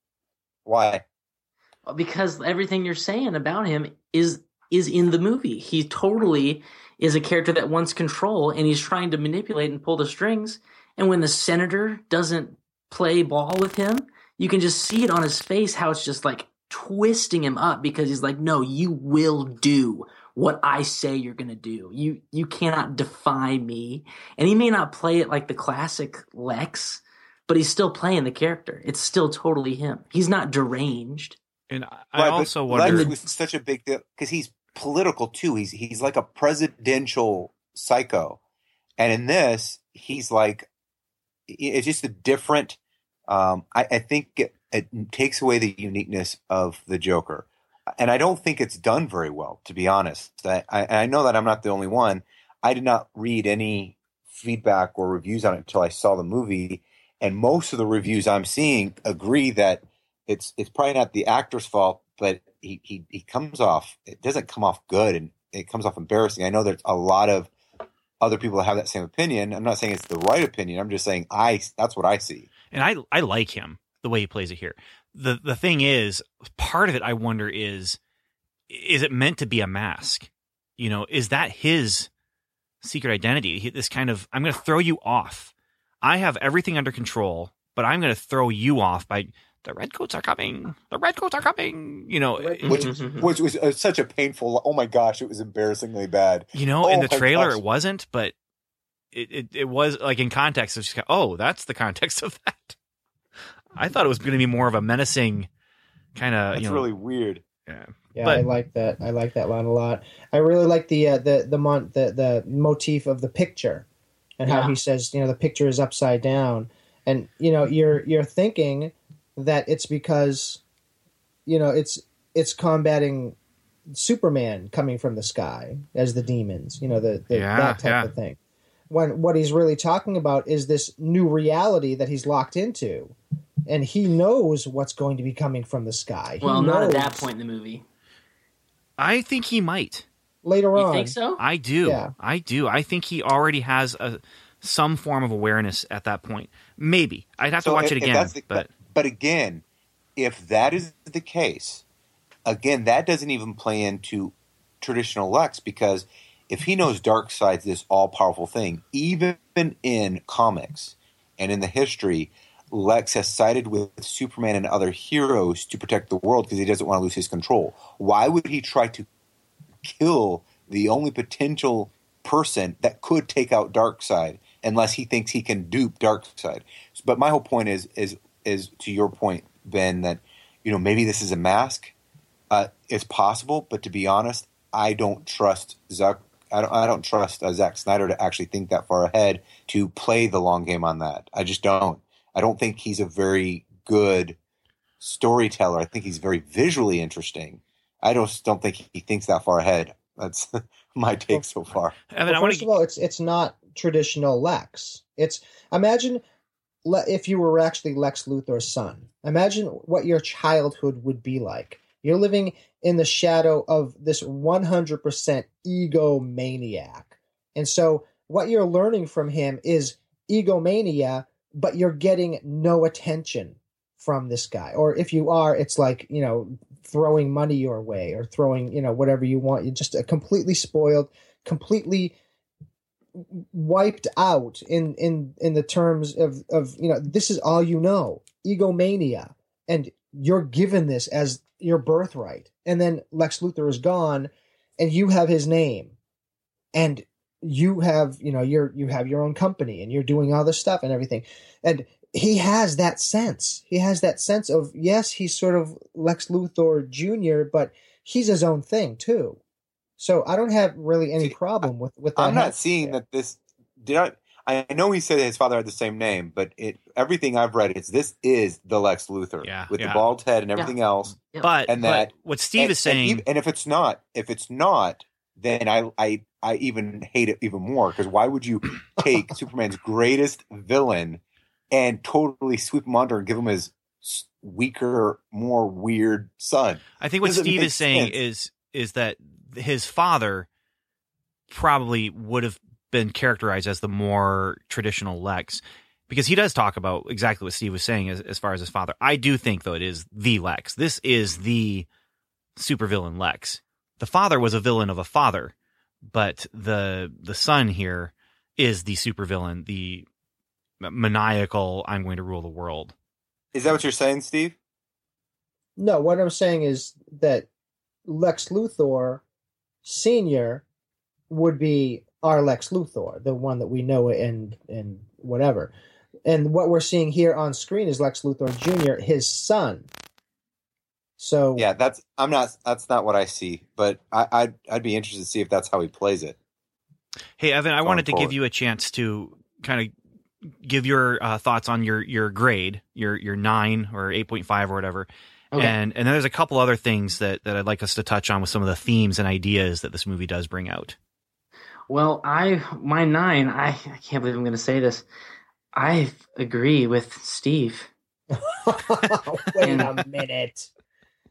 Why? because everything you're saying about him is is in the movie. He totally is a character that wants control and he's trying to manipulate and pull the strings. And when the senator doesn't play ball with him, you can just see it on his face how it's just like twisting him up because he's like, "No, you will do what I say you're going to do. You you cannot defy me." And he may not play it like the classic Lex, but he's still playing the character. It's still totally him. He's not deranged. and I, Right, I but also Lex wonder. was such a big deal because he's political too. He's he's like a presidential psycho, and in this, he's like it's just a different. Um, I, I think it, it takes away the uniqueness of the Joker, and I don't think it's done very well, to be honest. I, I, I know that I'm not the only one. I did not read any feedback or reviews on it until I saw the movie, and most of the reviews I'm seeing agree that it's it's probably not the actor's fault, but he, he he comes off it doesn't come off good and it comes off embarrassing. I know there's a lot of other people that have that same opinion. I'm not saying it's the right opinion. I'm just saying I that's what I see. And I I like him the way he plays it here. the The thing is, part of it I wonder is, is it meant to be a mask? You know, is that his secret identity? He- This kind of I'm going to throw you off. I have everything under control, but I'm going to throw you off by the redcoats are coming. The redcoats are coming. You know, which Mhm. which was uh, such a painful. Oh my gosh, it was embarrassingly bad. you know, in Oh the trailer gosh. it wasn't, but it, it it was like in context. It's just kind of, oh, that's the context of that. I thought it was going to be more of a menacing kind of. That's you know, really weird. yeah. Yeah, But- I like that. I like that line a lot. I really like the uh, the the mon- the the motif of the picture, and how Yeah. he says, you know, the picture is upside down, and you know, you're you're thinking that it's because, you know, it's it's combating Superman coming from the sky as the demons, you know, the, the Yeah, that type yeah. of thing. When what he's really talking about is this new reality that he's locked into, and he knows what's going to be coming from the sky. He Well, not at that point in the movie. I think he might. Later You on, think so? I do. Yeah. I do. I think he already has a some form of awareness at that point. Maybe I'd have to watch if- it again. the- but but again, if that is the case, again, that doesn't even play into traditional Lex because if he knows Darkseid's this all powerful thing, even in comics and in the history, Lex has sided with Superman and other heroes to protect the world because he doesn't want to lose his control. Why would he try to kill the only potential person that could take out Darkseid unless he thinks he can dupe Darkseid? But my whole point is is is to your point, Ben, that you know maybe this is a mask. Uh, it's possible, but to be honest, I don't trust Zack. I don't, I don't trust uh, Zack Snyder to actually think that far ahead to play the long game on that. I just don't. I don't think he's a very good storyteller. I think he's very visually interesting. I just don't think he thinks that far ahead. That's my take so far. Evan, Well, I want first to. of all, it's it's not traditional Lex. It's imagine le- if you were actually Lex Luthor's son. Imagine what your childhood would be like. You're living in the shadow of this 100% egomaniac, and so what you're learning from him is egomania, but you're getting no attention from this guy. Or if you are, it's like you know throwing money your way or throwing you know whatever you want. You're just a completely spoiled, completely wiped out in in in the terms of of you know this is all you know egomania and you're given this as your birthright and then lex luthor is gone and you have his name and you have you know you're you have your own company and you're doing all this stuff and everything and he has that sense he has that sense of yes he's sort of lex luthor junior but he's his own thing too so i don't have really any See, problem with with that I'm not seeing there. that this did not. I know he said his father had the same name, but it everything I've read is this is the Lex Luthor Yeah, with yeah. the bald head and everything else. Yep. But, And but that- what Steve and, is saying. and, even- and if it's not, if it's not, then I I I even hate it even more because why would you take Superman's greatest villain and totally sweep him under and give him his weaker, more weird son? I think what Doesn't Steve is saying sense. is is that his father probably would have been characterized as the more traditional Lex because he does talk about exactly what Steve was saying as, as far as his father. I do think though it is the Lex. This is the supervillain Lex. The father was a villain of a father, but the the son here is the supervillain, the maniacal I'm going to rule the world. Is that what you're saying, Steve? No, what I'm saying is that Lex Luthor Senior would be our Lex Luthor, the one that we know and and whatever. And what we're seeing here on screen is Lex Luthor Jr., his son. So Yeah, that's I'm not. That's not what I see. But I, I'd I'd be interested to see if that's how he plays it. Hey, Evan, I wanted to give you a chance to kind of give your uh, thoughts on your your grade, your your nine or eight point five or whatever. Okay. And and then there's a couple other things that that I'd like us to touch on with some of the themes and ideas that this movie does bring out. Well, I my nine. I, I can't believe I'm going to say this. I agree with Steve, wait a minute.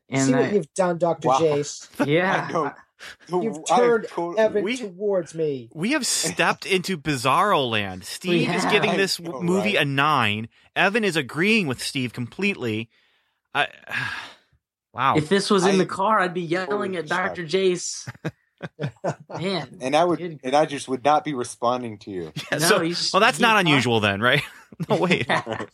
and See what I- you've done, Doctor Wow. Jace. yeah, I know. You've turned totally- Evan we- towards me. We have stepped into bizarro land. Steve is giving this know, movie right? a nine. Evan is agreeing with Steve completely. I, wow. If this was in I- the car, I'd be yelling at Doctor shit. Jace. Man, and I would, Good. and I just would not be responding to you. No, so, he's- well, that's he's not fine. unusual then, right? no, wait. yeah,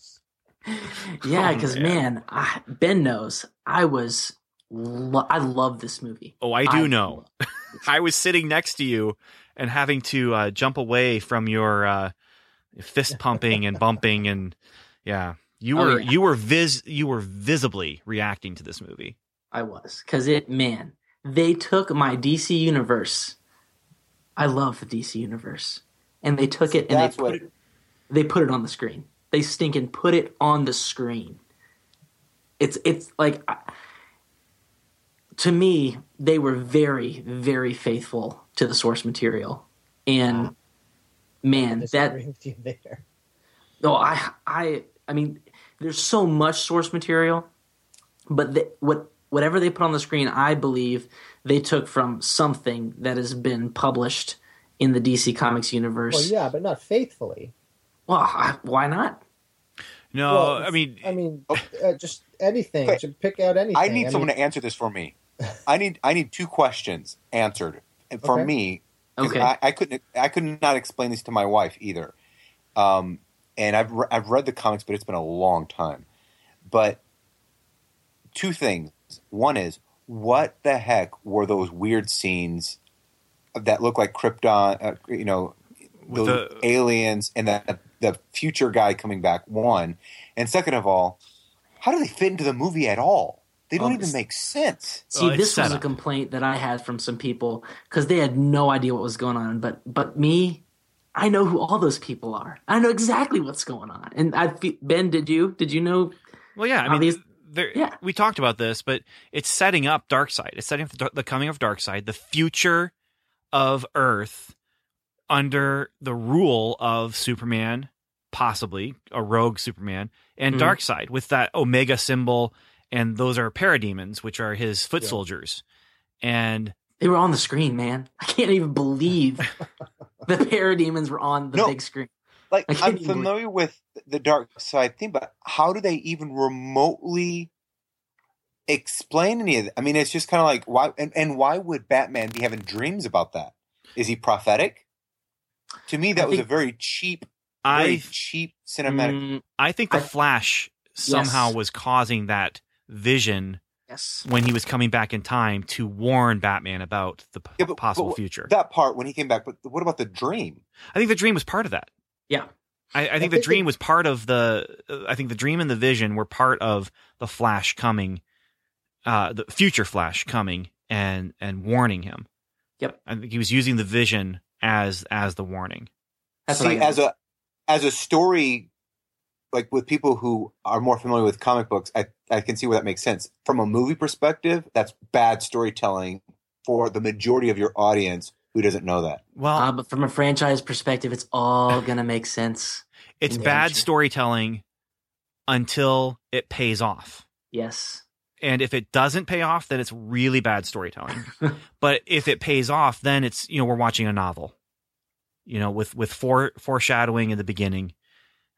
Oh, because man. man, I, Ben knows I was. Lo- I love this movie. Oh, I do know. I was sitting next to you and having to uh, jump away from your uh, fist pumping and bumping and yeah, you Oh, were yeah. you were vis you were visibly reacting to this movie. I was because it man, they took my DC universe. I love the DC universe, and they took it and they put it, they put it on the screen. They stink and put it on the screen. It's it's like to me they were very very faithful to the source material, and man, that disagree with you there. no, I, I, I mean, there's so much source material, but the, what whatever they put on the screen, I believe they took from something that has been published in the DC Comics universe. Well, yeah, but not faithfully. Well, I, why not? No, Well, I mean, I mean, uh, just anything. Okay. To pick out anything. I need someone mean, to answer this for me. I need I need two questions answered for Okay. me. 'cause Okay. I, I couldn't I could not explain this to my wife either. Um, and I've re- I've read the comics, but it's been a long time. But two things. One is what the heck were those weird scenes that look like Krypton? Uh, you know, those the- aliens and the the future guy coming back. One, and second of all, how do they fit into the movie at all? They don't Oh, even make sense. See, Well, this was set a complaint that I had from some people because they had no idea what was going on. But but me, I know who all those people are. I know exactly what's going on. And I fe- Ben, did you? Did you know? well, yeah, I mean, these- there, Yeah. we talked about this, but it's setting up Darkseid. It's setting up the, the coming of Darkseid, the future of Earth under the rule of Superman, possibly a rogue Superman, and Mhm. Darkseid with that Omega symbol, and those are parademons, which are his foot Yeah. soldiers. And They were on the screen, man. I can't even believe the parademons were on the No. big screen. Like I can't I'm even believe- familiar with the Darkseid thing, but how do they even remotely explain any of it? I mean, it's just kind of like why and, and why would Batman be having dreams about that? Is he prophetic? To me, that I was a very cheap, very I cheap cinematic. Mm, I think the I- Flash somehow Yes. was causing that vision yes. when he was coming back in time to warn Batman about the p- Yeah, but- possible but future. That part when he came back, but what about the dream? I think the dream was part of that. Yeah. I, I think I the dream it- was part of the. uh, I think the dream and the vision were part of the Flash coming, uh, the future Flash coming and and warning him. Yep. I think he was using the vision as as the warning. That's See, as a as a story, like with people who are more familiar with comic books, I I can see where that makes sense. From a movie perspective, that's bad storytelling for the majority of your audience who doesn't know that. Well, Uh, but from a franchise perspective, it's all gonna make sense. it's bad sure. storytelling until it pays off. Yes. And if it doesn't pay off, then it's really bad storytelling. but if it pays off, then it's you know we're watching a novel, you know, with with fore, foreshadowing in the beginning,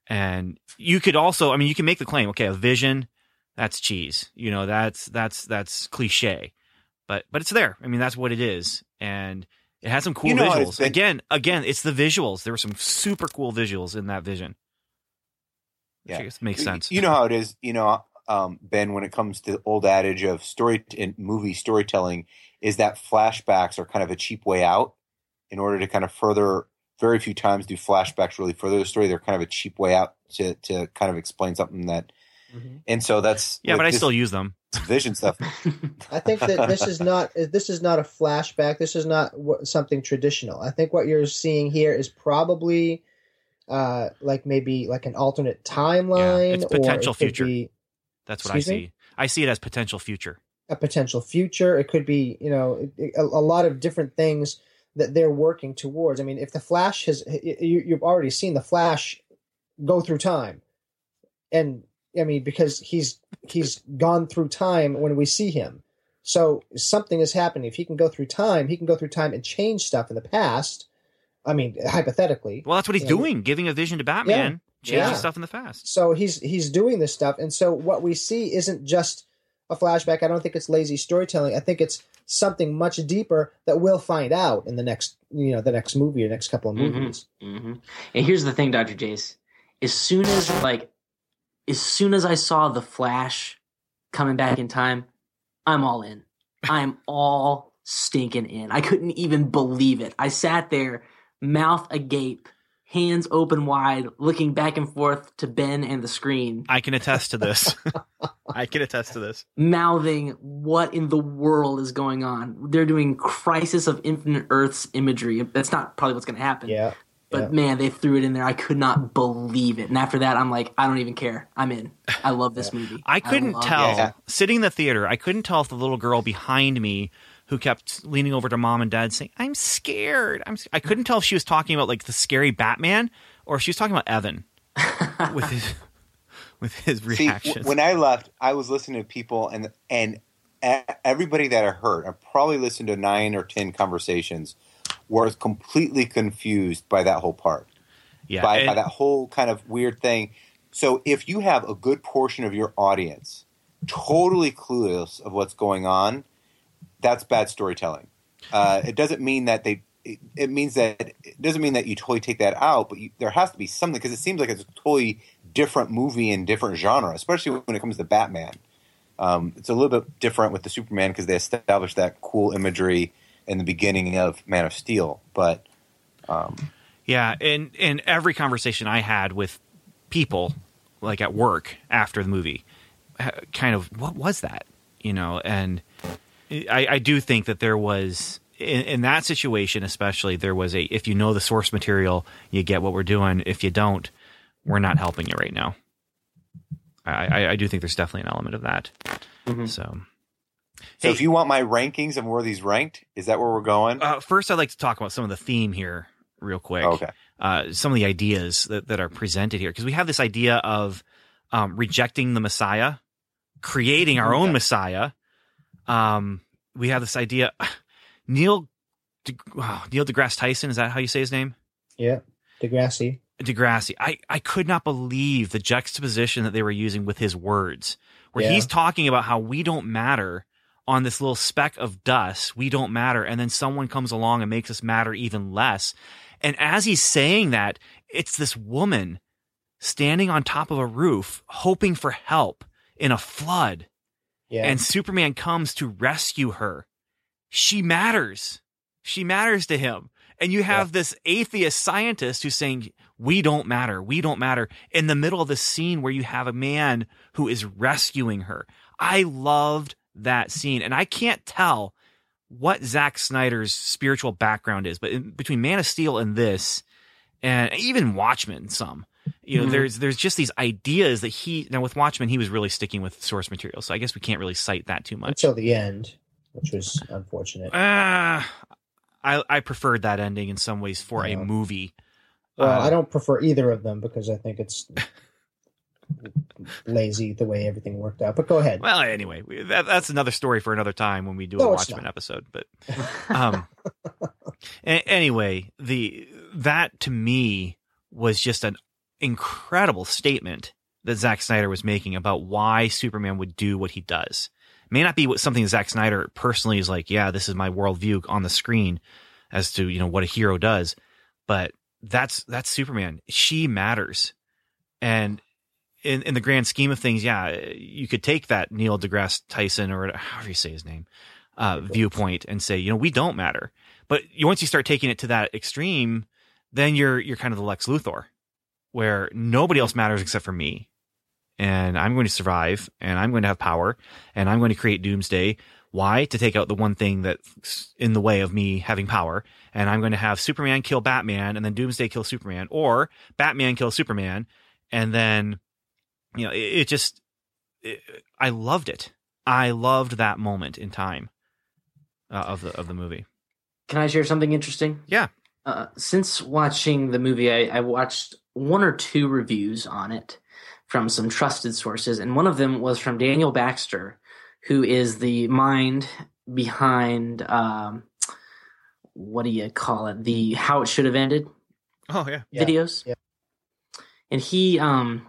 and you could also, I mean, you can make the claim, okay, a vision, that's cheese, you know, that's that's that's cliche, but but it's there. I mean, that's what it is, and it has some cool You know visuals. again, again, it's the visuals. There were some super cool visuals in that vision. Which Yeah. I guess makes sense. You know how it is. You know, um, Ben, when it comes to the old adage of story in movie storytelling, is that flashbacks are kind of a cheap way out. In order to kind of further, very few times do flashbacks really further the story. They're kind of a cheap way out to to kind of explain something that. And so that's yeah, with but I still use them. vision stuff. I think that this is not this is not a flashback. This is not what, something traditional. I think what you're seeing here is probably uh, like maybe like an alternate timeline. it's or it potential future. be That's what Excuse I me? see. I see it as potential future. a potential future. It could be you know a, a lot of different things that they're working towards. I mean, if the Flash has you, you've already seen the Flash go through time, and I mean because he's he's gone through time when we see him. So something is happening. If he can go through time, he can go through time and change stuff in the past. I mean, hypothetically. Well, that's what he's Yeah. doing, giving a vision to Batman, changing Yeah. stuff in the past. So he's he's doing this stuff, and so what we see isn't just a flashback. I don't think it's lazy storytelling. I think it's something much deeper that we'll find out in the next, you know, the next movie or next couple of Mhm. movies. hmm And here's the thing, Doctor Jace. As soon as like, as soon as I saw the Flash coming back in time, I'm all in. I'm all stinking in. I couldn't even believe it. I sat there, mouth agape, hands open wide, looking back and forth to Ben and the screen, I can attest to this. I can attest to this. mouthing, "What in the world is going on?" They're doing Crisis of Infinite Earths imagery. That's not probably what's going to happen. Yeah. But Yeah. man, they threw it in there. I could not believe it. And after that, I'm like, I don't even care. I'm in. I love this movie. I couldn't love tell it. Sitting in the theater. I couldn't tell if the little girl behind me who kept leaning over to mom and dad saying, "I'm scared." I'm. s-" I couldn't tell if she was talking about like the scary Batman or if she was talking about Evan with his with his See, reactions. w- when I left, I was listening to people, and and everybody that I heard, I probably listened to nine or ten conversations, was completely confused by that whole part, yeah, by, and- by that whole kind of weird thing. So if you have a good portion of your audience totally clueless of what's going on, that's bad storytelling. Uh, it doesn't mean that they. It, it means that it doesn't mean that you totally take that out, but you, there has to be something because it seems like it's a totally different movie and different genre, especially when it comes to Batman. Um, it's a little bit different with the Superman because they established that cool imagery in the beginning of Man of Steel, but um, Yeah, and and every conversation I had with people like at work after the movie, kind of what was that, you know? And I, I do think that there was in, in that situation, especially there was a if you know the source material, you get what we're doing. If you don't, we're not helping you right now. I, I, I do think there's definitely an element of that. Mhm. So, so Hey. if you want my rankings of where these ranked, is that where we're going? uh, first, I'd like to talk about some of the theme here, real quick. okay. uh, some of the ideas that, that are presented here because we have this idea of um, rejecting the Messiah, creating our own Okay. Messiah. Um, we have this idea. Neil De, oh, Neil deGrasse Tyson is that how you say his name? Yeah. Degrassi. Degrassi. I, I could not believe the juxtaposition that they were using with his words, where Yeah. he's talking about how we don't matter on this little speck of dust. We don't matter. And then someone comes along and makes us matter even less. And as he's saying that, it's this woman standing on top of a roof, hoping for help in a flood. Yeah. And Superman comes to rescue her. She matters. She matters to him. And you have this atheist scientist who's saying, We don't matter. We don't matter. In the middle of this scene where you have a man who is rescuing her. I loved that scene. And I can't tell what Zack Snyder's spiritual background is, but in, between Man of Steel and this, and even Watchmen, some. You know, Mhm. there's there's just these ideas that he now with Watchmen he was really sticking with source material, so I guess we can't really cite that too much. Until the end, which was unfortunate. Ah, I I preferred that ending in some ways for a movie. Well, Uh, I don't prefer either of them because I think it's lazy the way everything worked out. But go ahead. Well, anyway, we, that, that's another story for another time when we do No, a Watchmen episode. But um, a- anyway, the that to me was just an incredible statement that Zack Snyder was making about why Superman would do what he does. It may not be what something Zack Snyder personally is like. Yeah, this is my worldview on the screen as to you know what a hero does, but that's that's Superman. She matters, and in in the grand scheme of things, yeah, you could take that Neil deGrasse Tyson or however you say his name uh, viewpoint and say, you know, we don't matter. But once you start taking it to that extreme, then you're you're kind of the Lex Luthor, where nobody else matters except for me, and I'm going to survive, and I'm going to have power, and I'm going to create doomsday. Why? To take out the one thing that's in the way of me having power, and I'm going to have Superman kill Batman, and then Doomsday kill Superman, or Batman kill Superman, and then you know it, it just it, I loved it. I loved that moment in time uh, of the of the movie. Can I share something interesting? Yeah. Uh, since watching the movie, I, I watched one or two reviews on it from some trusted sources, and one of them was from Daniel Baxter, who is the mind behind um, what do you call it? The How It Should Have Ended Oh yeah. Yeah, videos. yeah. And he um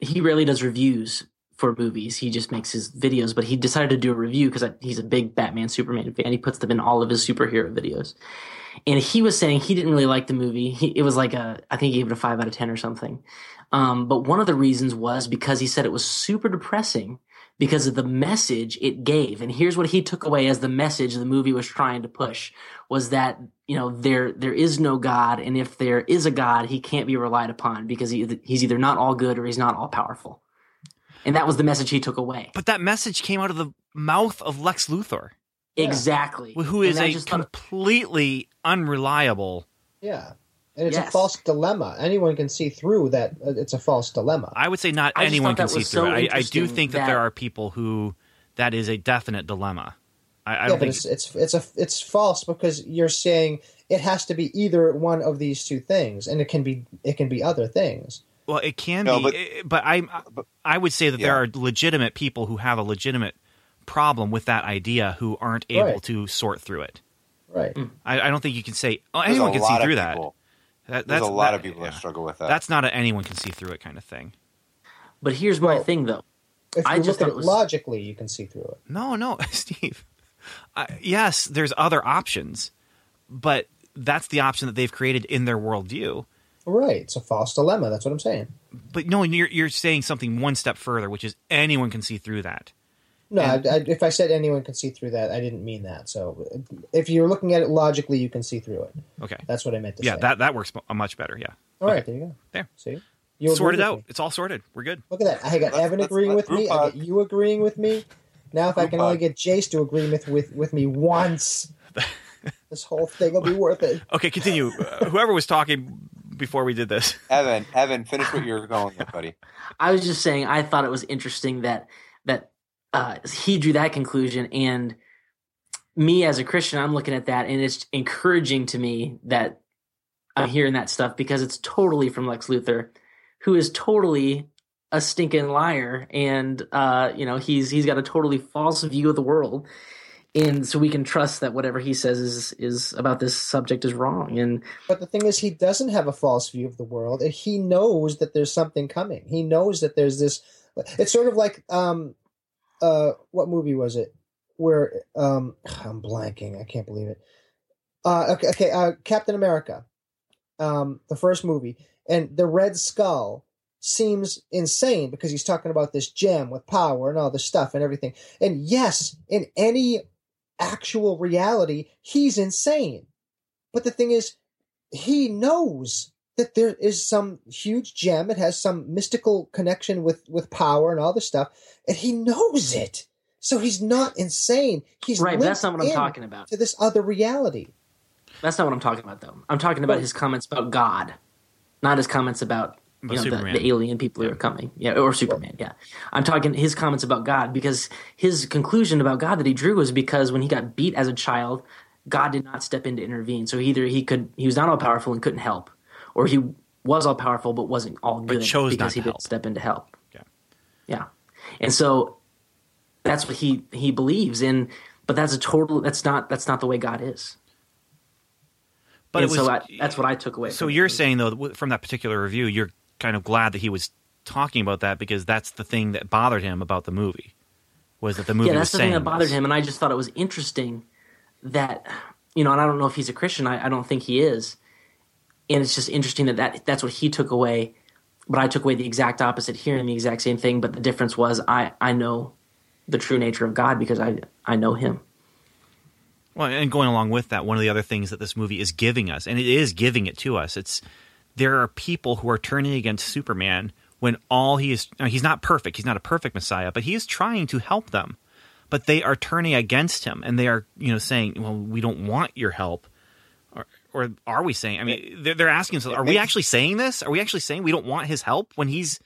he rarely does reviews for movies. He just makes his videos, but he decided to do a review because he's a big Batman Superman fan. He puts them in all of his superhero videos. And he was saying he didn't really like the movie. He, it was like a, I think he gave it a five out of 10 or something. Um, but one of the reasons was because he said it was super depressing because of the message it gave. And here's what he took away as the message the movie was trying to push was that, you know, there, there is no God. And if there is a God, he can't be relied upon because he, he's either not all good or he's not all powerful. And that was the message he took away. But that message came out of the mouth of Lex Luthor, Exactly. who And is just thought- completely unreliable. Yeah. And it's Yes. a false dilemma. Anyone can see through that. uh, It's a false dilemma. I would say not I anyone can see through so it. I, I do think that, that- there are people who that is a definite dilemma. I, I yeah, don't but think it's it's it's a it's false because you're saying it has to be either one of these two things, and it can be it can be other things. Well, it can No, be, but- eh, but, I but- I would say that Yeah. there are legitimate people who have a legitimate problem with that idea who aren't able Right. to sort through it. Right. I, I don't think you can say oh, anyone can see of through that. people- that. There's That's a lot that- of people yeah. that struggle with that. That's not an anyone can see through it kind of thing. But here's my Well- thing though. If I you just look at it it was- logically, you can see through it. No, no, Steve. Uh, yes, there's other options, but that's the option that they've created in their worldview. Right. It's a false dilemma. That's what I'm saying. But no, you're you're saying something one step further, which is anyone can see through that. No, And- I, I, if I said anyone can see through that, I didn't mean that. So, if you're looking at it logically, you can see through it. Okay. That's what I meant to Yeah, say. that that works much better. Yeah. All right, there you go. There. See, you agree Sorted out. me. It's all sorted. We're good. Look at that. I got Let's- Evan let's- agreeing let's with me. group I hug. get you agreeing with me. Now, if I Group can only get Jace to agree with with, with me once, this whole thing will be worth it. Okay, continue. Uh, whoever was talking before we did this. Evan, Evan, finish what you're going with, buddy. I was just saying I thought it was interesting that that uh, he drew that conclusion, and me as a Christian, I'm looking at that, and it's encouraging to me that I'm hearing that stuff because it's totally from Lex Luthor, who is totally a stinking liar, and uh, you know he's he's got a totally false view of the world, and so we can trust that whatever he says is is about this subject is wrong, and But the thing is, he doesn't have a false view of the world. He knows that there's something coming. He knows that there's this. It's sort of like, um, uh, what movie was it? Where um, I'm blanking. I can't believe it. Uh, okay, okay. Uh, Captain America, um, the first movie, and the Red Skull seems insane because he's talking about this gem with power and all this stuff and everything. And yes, in any actual reality, he's insane. But the thing is, he knows that there is some huge gem. It has some mystical connection with with power and all this stuff, and he knows it. So he's not insane. He's right. That's not what I'm talking about. To this other reality. That's not what I'm talking about, though. I'm talking about his comments about God, not his comments about you know the, the alien people who are coming, yeah, or Superman. Yeah, I'm talking his comments about God because his conclusion about God that he drew was because when he got beat as a child, God did not step in to intervene. So either he could he was not all powerful and couldn't help, or he was all powerful but wasn't all good chose because not he didn't step in to help. Yeah. yeah, and so that's what he he believes in. But that's a total. That's not. That's not the way God is. But was, so I, that's what I took away. So it. you're saying though from that particular review, you're kind of glad that he was talking about that because that's the thing that bothered him about the movie. Was that the movie yeah, was that's the thing that bothered this. him, and I just thought it was interesting that you know, and I don't know if he's a Christian. I, I don't think he is, and it's just interesting that, that that's what he took away. But I took away the exact opposite, hearing the exact same thing. But the difference was I I know the true nature of God because I I know Him. Well, and going along with that, one of the other things that this movie is giving us, and it is giving it to us, it's there are people who are turning against Superman when all he is he's not perfect, he's not a perfect Messiah, but he is trying to help them. But they are turning against him, and they are you know saying, "Well, we don't want your help." Or, are we saying? I mean, they're, they're asking it "Are we actually saying this? Are we actually saying we don't want his help when he's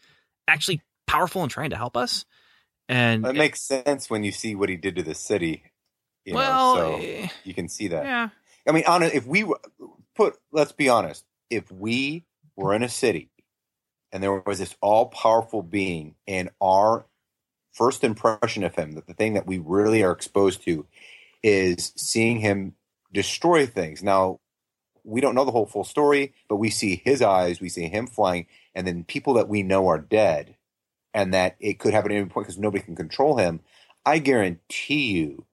actually powerful and trying to help us?" And That makes sense when you see what he did to the city. You well, know, so eh, you can see that. yeah, I mean, honest, if we were- put, let's be honest, if we were in a city and there was this all powerful being, and our first impression of him, that the thing that we really are exposed to is seeing him destroy things. Now, we don't know the whole full story, but we see his eyes, we see him flying, and then people that we know are dead. and that it could happen at any point because nobody can control him, I guarantee you,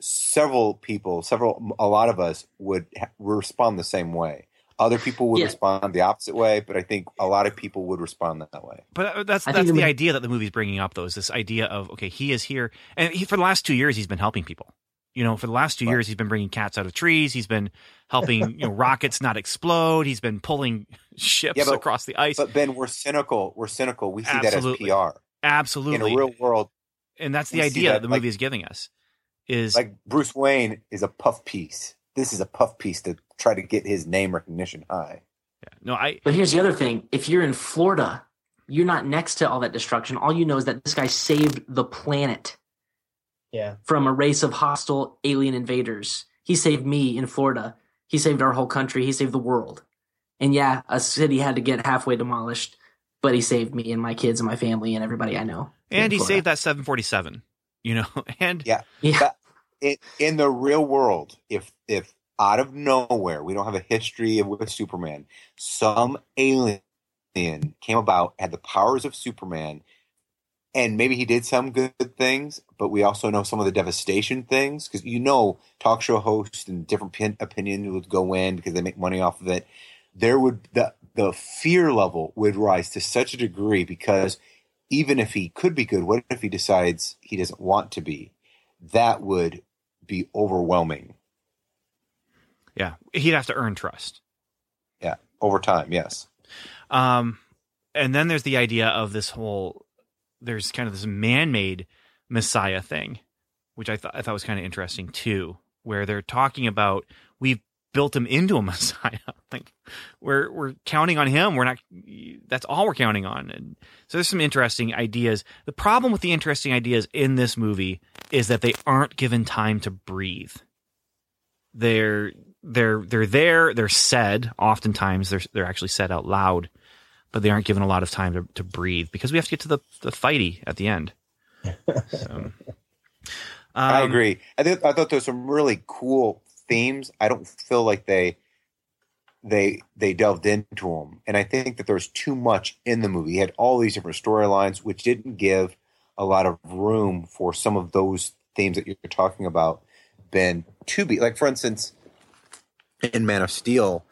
several people, several, a lot of us would ha- respond the same way. Other people would Yeah. respond the opposite way, but I think a lot of people would respond that way. But uh, that's that's the the idea that the movie's bringing up, though, is this idea of okay, he is here, and he, for the last two years, he's been helping people. You know, for the last two Right. years, he's been bringing cats out of trees. He's been helping you know rockets not explode. He's been pulling ships Yeah, but- across the ice. But Ben, we're cynical. We're cynical. We see Absolutely. that as PR. Absolutely, In a real world, and that's the idea that, that, the like- movie is giving us. Is like Bruce Wayne is a puff piece. This is a puff piece to try to get his name recognition high. Yeah. no, I But here's the other thing: if you're in Florida, you're not next to all that destruction. All you know is that this guy saved the planet Yeah. from a race of hostile alien invaders. He saved me in Florida. He saved our whole country. He saved the world. And yeah, a city had to get halfway demolished, but he saved me and my kids and my family and everybody I know. and he Florida. saved that 747. You know, and Yeah. Yeah. But in, in the real world, if if out of nowhere we don't have a history of with Superman, some alien came about, had the powers of Superman, and maybe he did some good things, but we also know some of the devastation things because you know talk show hosts and different pin, opinions would go in because they make money off of it. There would the the fear level would rise to such a degree because even if he could be good, what if he decides he doesn't want to be? That would be overwhelming. yeah, he'd have to earn trust. Yeah, over time, yes. Um, and then there's the idea of this whole there's kind of this man-made messiah thing, which I thought I thought was kind of interesting too, where they're talking about we've built him into a messiah. like we're we're counting on him. We're not. That's all we're counting on. And so there's some interesting ideas. The problem with the interesting ideas in this movie is that they aren't given time to breathe. They're they're they're there. They're said. Oftentimes they're they're actually said out loud, but they aren't given a lot of time to, to breathe because we have to get to the the fighty at the end. So, I um, agree. I think I thought there was some really cool themes. I don't feel like they they they delved into them, and I think that there was too much in the movie. You had all these different storylines, which didn't give a lot of room for some of those themes that you're talking about. Ben to be like, for instance, in Man of Steel,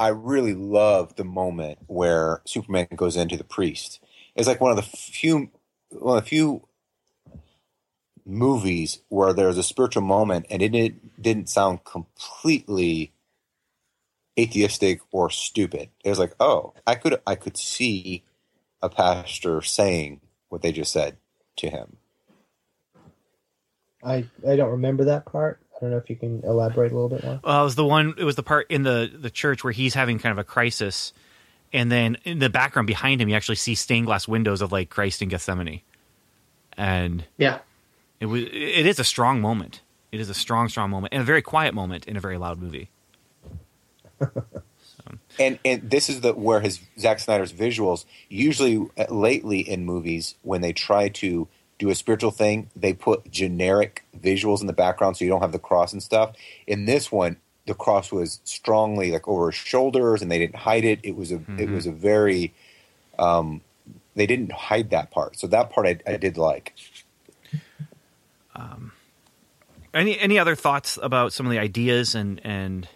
I really love the moment where Superman goes into the priest. It's like one of the few one of the few movies where there's a spiritual moment and it didn't, didn't sound completely atheistic or stupid. It was like, oh, I could I could see a pastor saying what they just said to him. I I don't remember that part. I don't know if you can elaborate a little bit more. Well, it was the one. It was the part in the the church where he's having kind of a crisis, and then in the background behind him, you actually see stained glass windows of like Christ in Gethsemane, and Yeah. it was. It is a strong moment. It is a strong, strong moment, and a very quiet moment in a very loud movie. And and this is the where his Zack Snyder's visuals usually uh, lately in movies when they try to do a spiritual thing, they put generic visuals in the background so you don't have the cross and stuff. In this one, the cross was strongly like over his shoulders and they didn't hide it. It was a it was a very um they didn't hide that part. So that part I, I did like. Any any other thoughts about some of the ideas and and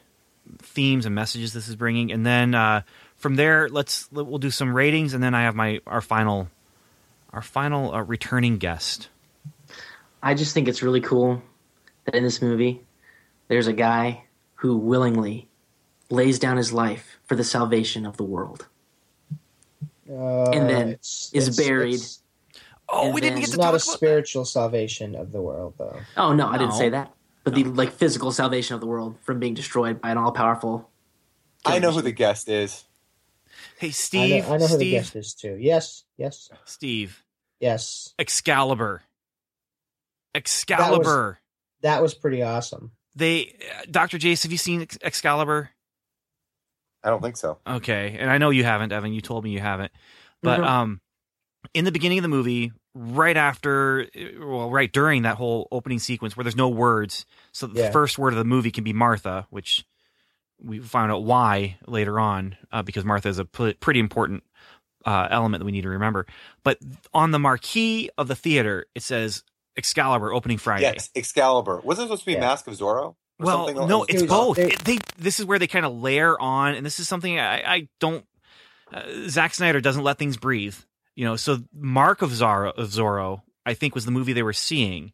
themes and messages this is bringing? And then uh, from there, let's we'll do some ratings, and then I have my our final our final uh, returning guest. I just think it's really cool that in this movie, there's a guy who willingly lays down his life for the salvation of the world. Uh, And then it's, is it's- buried. It's, Oh, we didn't then- get it's to not talk a about spiritual salvation of the world, though. Oh no, I didn't say that. But the like physical salvation of the world from being destroyed by an all powerful. I know who the guest is. Hey, I Steve. know, I know who the guest is too. Yes, yes, Steve. Yes. Excalibur. Excalibur. That was pretty awesome. They, uh, Dr. Jace, have you seen Ex- Excalibur? I don't think so. Okay, and I know you haven't, Evan. You told me you haven't. But Mhm. um, in the beginning of the movie, right after, well, right during that whole opening sequence where there's no words, so the Yeah. first word of the movie can be Martha, which we found out why later on, uh, because Martha is a pretty important uh, element that we need to remember. But on the marquee of the theater, it says Excalibur opening Friday. Yes, Excalibur. Wasn't it supposed to be Yeah. Mask of Zorro? Well, something no, else? it's both. they- It- they this is where they kind of layer on, and this is something I, I don't. Uh, Zack Snyder doesn't let things breathe, you know. So Mark of Zorro, of Zorro, I think was the movie they were seeing,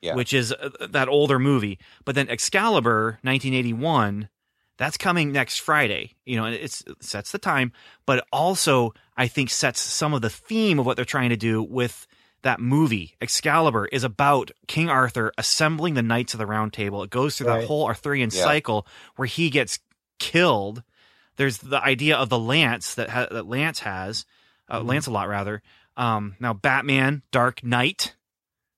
Yeah. which is uh, that older movie. But then Excalibur, 1981, that's coming next Friday. You know, and it's it sets the time, but also I think sets some of the theme of what they're trying to do with that movie. Excalibur is about King Arthur assembling the Knights of the Round Table. It goes through that whole Arthurian Yeah. cycle where he gets killed. There's the idea of the lance that ha- that Lance has, uh, Mm-hmm. Lancelot rather. Um, now Batman, Dark Knight,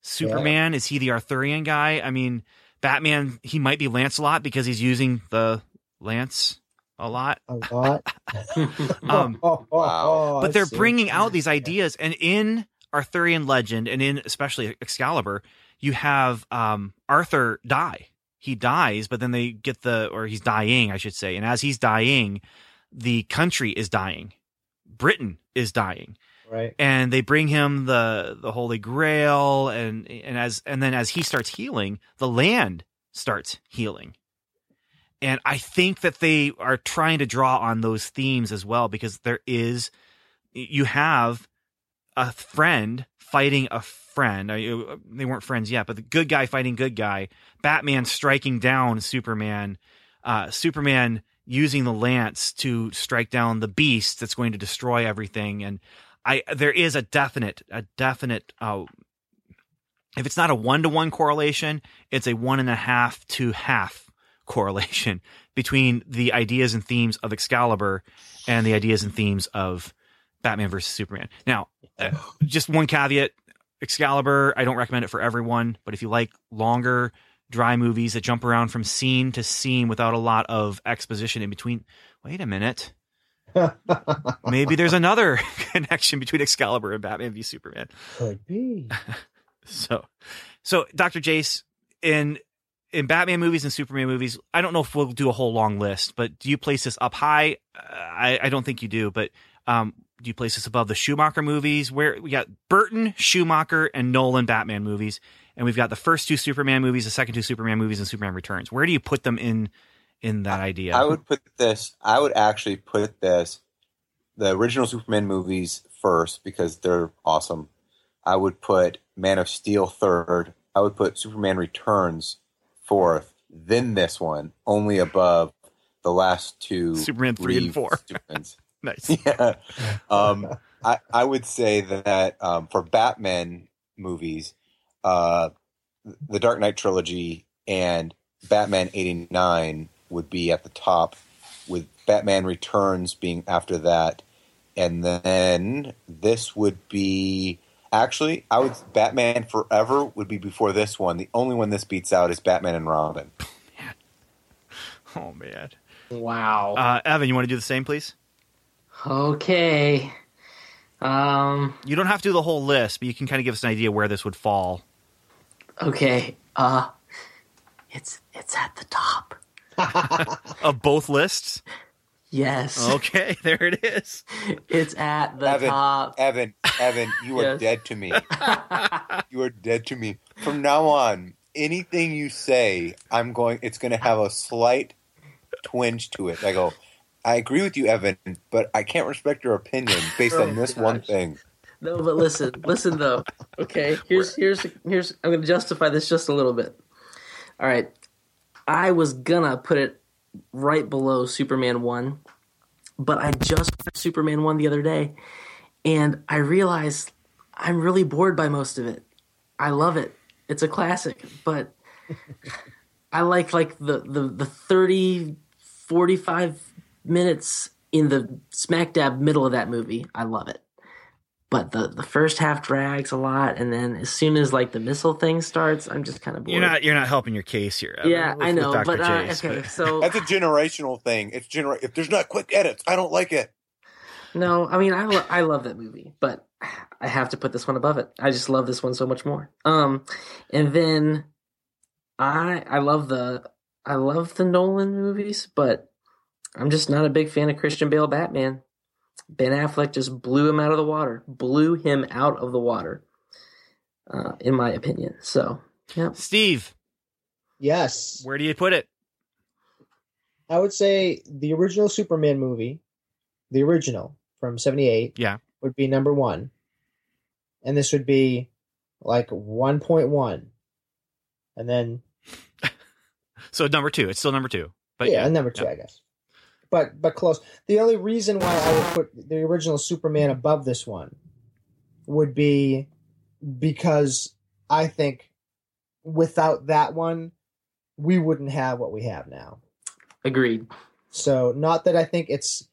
Superman is he the Arthurian guy? I mean, Batman he might be Lancelot because he's using the lance a lot. A lot. Um, oh, oh, Wow. oh, but I they're see. bringing out these ideas and in arthurian legend and in especially excalibur you have um, arthur die he dies but then they get the or he's dying i should say and as he's dying the country is dying britain is dying Right. and they bring him the the holy grail and and as and then as he starts healing the land starts healing and i think that they are trying to draw on those themes as well because there is you have a friend fighting a friend. They weren't friends yet but the good guy fighting good guy batman striking down superman uh, superman using the lance to strike down the beast that's going to destroy everything. And I there is a definite a definite uh, if it's not a one to one correlation, it's a one and a half to half correlation between the ideas and themes of Excalibur and the ideas and themes of Batman versus Superman. Now, uh, just one caveat: Excalibur, I don't recommend it for everyone, but if you like longer, dry movies that jump around from scene to scene without a lot of exposition in between, wait a minute. Maybe there's another connection between Excalibur and Batman v Superman. Could be. So, so Dr. Jace in in Batman movies and Superman movies, I don't know if we'll do a whole long list, but do you place this up high? Uh, I, I don't think you do, but um, do you place this above the Schumacher movies? Where we got Burton, Schumacher, and Nolan Batman movies, and we've got the first two Superman movies, the second two Superman movies, and Superman Returns. Where do you put them in in that idea? I would put this. I would actually put this. The original Superman movies first because they're awesome. I would put Man of Steel third. I would put Superman Returns fourth. Then this one, only above the last two. Superman three and four. Nice. yeah. Um, I, I would say that um, for Batman movies, uh, the Dark Knight trilogy and Batman 89 would be at the top, with Batman Returns being after that. And then this would be. Actually, I would Batman Forever would be before this one. The only one this beats out is Batman and Robin. Oh man. Wow. Uh, Evan, you want to do the same, please? okay. Um. You don't have to do the whole list, but you can kind of give us an idea where this would fall. Okay. Uh. It's it's at the top. Of both lists? Yes. Okay, there it is. It's at the Evan, top. Evan, Evan, you are dead to me. you are dead to me. From now on, anything you say, I'm going. It's going to have a slight twinge to it. I go. I agree with you, Evan, but I can't respect your opinion based Oh, on this one thing. No, but listen, listen though. Okay, here's here's here's. I'm going to justify this just a little bit. All right, I was gonna put it right below Superman one, but I just watched Superman one the other day, and I realized I'm really bored by most of it. I love it. It's a classic, but I like like the the the 30 45 minutes in the smack dab middle of that movie. I love it but the the first half drags a lot, and then as soon as like the missile thing starts, I'm just kind of bored. You're not you're not helping your case here. Evan, yeah, with- I know, Dr. but uh, Jace, okay, but- so That's a generational thing. It's gener. If there's not quick edits, I don't like it. no, I mean I lo- I love that movie, but I have to put this one above it. I just love this one so much more. Um, and then I I love the I love the Nolan movies, but I'm just not a big fan of Christian Bale Batman. Ben Affleck just blew him out of the water. Blew him out of the water. Uh, in my opinion. So, yeah. Steve, Yes, where do you put it? I would say the original Superman movie, the original from '78, Yeah. would be number one, and this would be like 1.1, and then So number two. It's still number two. But yeah, number two, yeah. I guess. But but close. The only reason why I would put the original Superman above this one would be because I think without that one, we wouldn't have what we have now. Agreed. So not that I think it's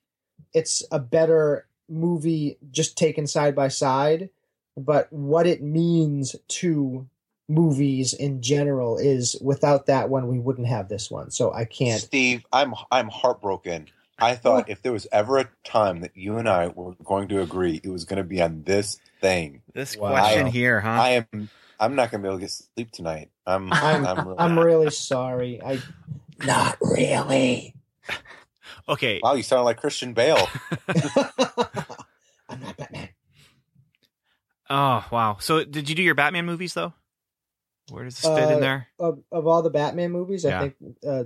it's a better movie just taken side by side, but what it means to movies in general is without that one we wouldn't have this one. So I can't Steve, I'm I'm heartbroken. I thought if there was ever a time that you and I were going to agree, it was going to be on this thing. This Wow. question here, huh? I am. I'm not going to be able to get sleep tonight. I'm. I'm I'm, really, I'm really sorry. I not really. okay. wow, you sound like Christian Bale. I'm not Batman. Oh wow. So did you do your Batman movies though? Where does this fit Uh, in there? Of of all the Batman movies, Yeah. I think uh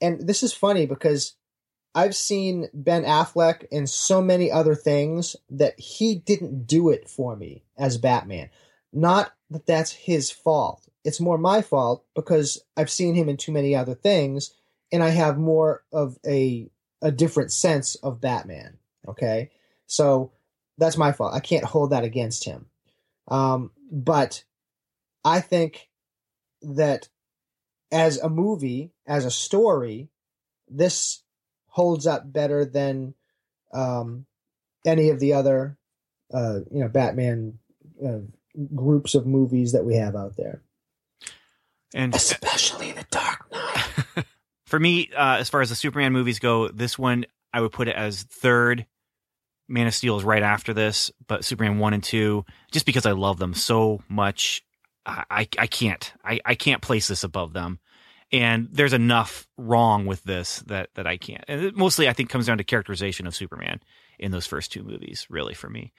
and this is funny because I've seen Ben Affleck in so many other things that he didn't do it for me as Batman. Not that that's his fault. It's more my fault because I've seen him in too many other things and I have more of a a different sense of Batman. Okay? So that's my fault. I can't hold that against him. Um, but I think that as a movie, as a story, this holds up better than um, any of the other, uh, you know, Batman uh, groups of movies that we have out there. And Especially The Dark Knight. for me, uh, as far as the Superman movies go, this one I would put it as third. Man of Steel is right after this, but Superman one and two, just because I love them so much, I I, can't I, I can't place this above them. And there's enough wrong with this that that I can't. And it mostly, I think, comes down to characterization of Superman in those first two movies, really for me.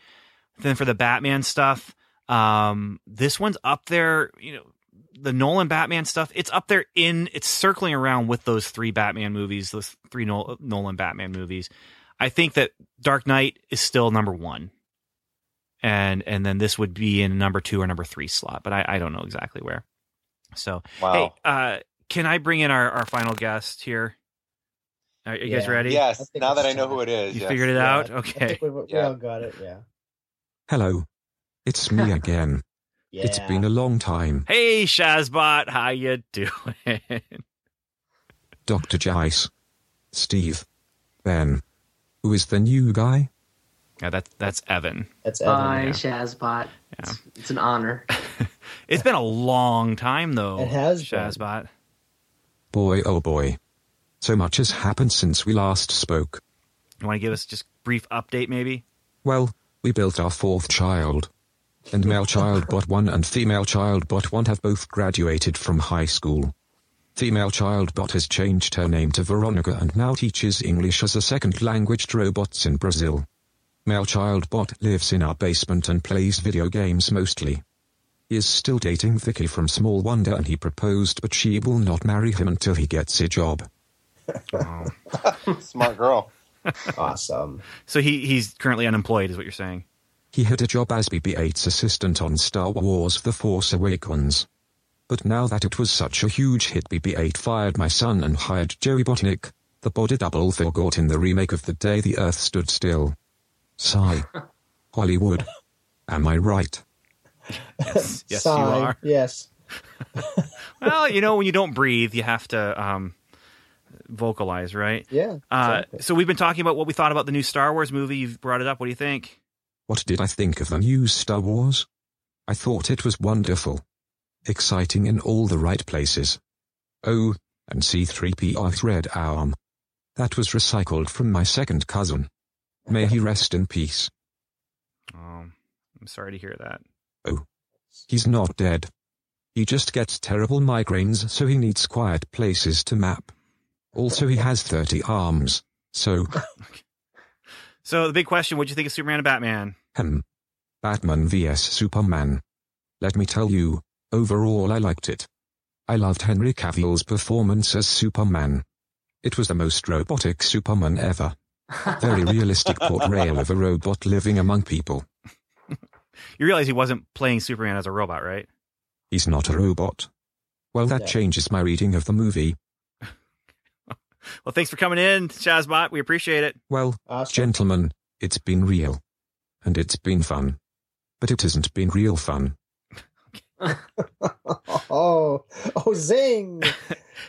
Then for the Batman stuff, um, this one's up there. You know, the Nolan Batman stuff, it's up there in it's circling around with those three Batman movies, those three Nolan Batman movies. I think that Dark Knight is still number one, and and then this would be in number two or number three slot, but I, I don't know exactly where. So Wow. hey, uh, can I bring in our, our final guest here? Are you guys Yeah. ready? Yes. Now that I know who it is, You yes. figured it Yeah, out? I Okay. think we, we Yeah. all got it. Yeah. Hello. It's me again. Yeah. It's been a long time. Hey, Shazbot, how you doing? Dr. Jice. Steve. Ben. Who is the new guy? Yeah, that's that's Evan. That's Evan. Bye, yeah. Shazbot. Yeah. It's, it's an honor. It's been a long time though. It has been. Shazbot. Boy, oh boy. So much has happened since we last spoke. You want to give us just brief update, maybe? Well, we built our fourth child. And male child bot 1 and female child bot 1 have both graduated from high school. Female child bot has changed her name to Veronica and now teaches English as a second language to robots in Brazil. Male child bot lives in our basement and plays video games mostly. He is still dating Vicky from Small Wonder and he proposed but she will not marry him until he gets a job. Oh. Smart girl. Awesome. So he he's currently unemployed, is what you're saying? He had a job as BB-8's assistant on Star Wars The Force Awakens. But now that it was such a huge hit BB-8 fired my son and hired Joey Botnick, the body double for Gort in the remake of The Day the Earth Stood Still. Sigh. Hollywood. Am I right? Yes, yes, Sigh. you are. Yes. Well, you know, when you don't breathe, you have to um, vocalize, right? Yeah. Uh, so we've been talking about what we thought about the new Star Wars movie. You've brought it up. What do you think? What did I think of the new Star Wars? I thought it was wonderful. Exciting in all the right places. Oh, and C3PO's red arm. That was recycled from my second cousin. May he rest in peace. Oh, I'm sorry to hear that. Oh, he's not dead. He just gets terrible migraines so he needs quiet places to map. Also he has 30 arms, so So the big question: What do you think of Superman and Batman? Hmm. Batman vs Superman. Let me tell you, overall I liked it. I loved Henry Cavill's performance as Superman. It was the most robotic Superman ever. Very realistic portrayal of a robot living among people. You realize he wasn't playing Superman as a robot, right? He's not a robot. Well, that Yeah. changes my reading of the movie. Well, thanks for coming in, Shazbot. We appreciate it. Well, Awesome. gentlemen, it's been real. And it's been fun. But it hasn't been real fun. Oh, oh, zing!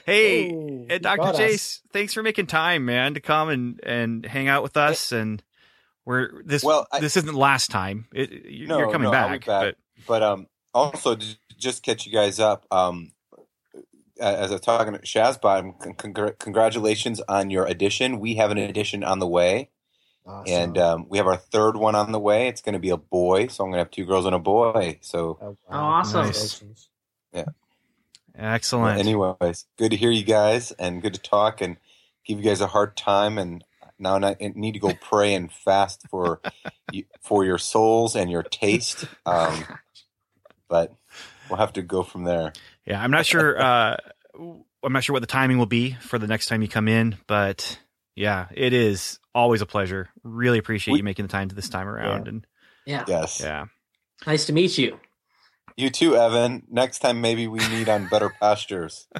Hey, Ooh, Dr. got us. Jace, thanks for making time, man, to come and, and hang out with us. And we're this Well, I- this isn't the last time. It, you- No, you're coming no, back, back. but But um, also to just catch you guys up. Um, as I'm talking to Shazbot, con- congr- congratulations on your edition. We have an edition on the way, Awesome. and um, we have our third one on the way. It's going to be a boy, so I'm going to have two girls and a boy. So, oh, Oh, awesome. yeah, excellent. anyways, good to hear you guys, and good to talk and give you guys a hard time. And now I need to go pray and fast for you, for your souls and your taste. Um, but we'll have to go from there. Yeah, I'm not sure. Uh, I'm not sure what the timing will be for the next time you come in, but yeah, it is always a pleasure. Really appreciate We- you making the time to this time around, Yeah. and Yeah. Yes. yeah, Nice to meet you. You too, Evan. Next time, maybe we meet on better pastures.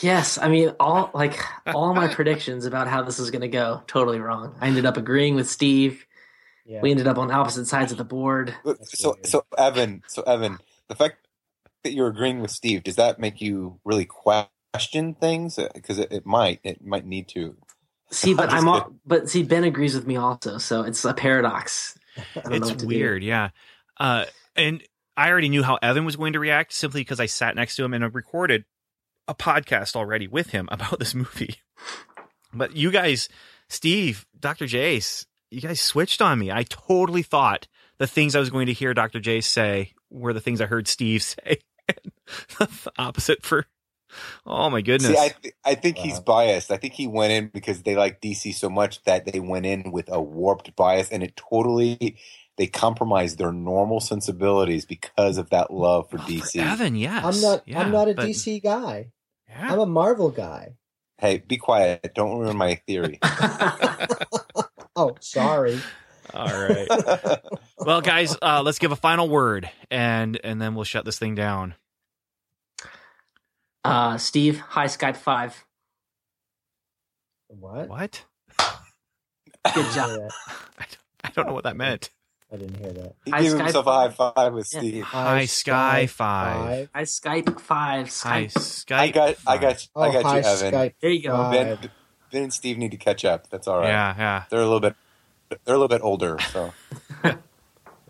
Yes, I mean all like all my predictions about how this is going to go totally wrong. I ended up agreeing with Steve. Yeah. We ended up on opposite sides of the board. So, so Evan, so Evan, the fact that you're agreeing with Steve does that make you really question things? Because it, it might, it might need to. See, but I'm all, but see Ben agrees with me also, so it's a paradox. I don't know it's to do. weird. Yeah, uh, and I already knew how Evan was going to react simply because I sat next to him and I recorded a podcast already with him about this movie. But you guys, Steve, Dr. Jace, you guys switched on me. I totally thought the things I was going to hear Dr. Jace say were the things I heard Steve say. the opposite for oh my goodness. See, I, th- I think he's biased. I think he went in because they like DC so much that they went in with a warped bias, and it totally they compromised their normal sensibilities because of that love for DC. Evan, yes. I'm not. Yeah, I'm not a but- DC guy. Yeah. I'm a Marvel guy. Hey, be quiet! Don't ruin my theory. Oh, sorry. All right. well, guys, uh, let's give a final word, and and then we'll shut this thing down. Uh, Steve, hi Skype five. What? What? Good job. didn't hear that. I don't, I don't know what that meant. I didn't hear that. he Hi, gave Sky- himself a high five with Yeah. Steve. Hi, Sky Five. Hi Skype five. Hi, Skype. Skype. I got, I got, Oh, I got hi, you, Evan. Skype. There you go. Five. Ben, Ben and Steve need to catch up. That's all right. Yeah, yeah. They're a little bit, they're a little bit older, so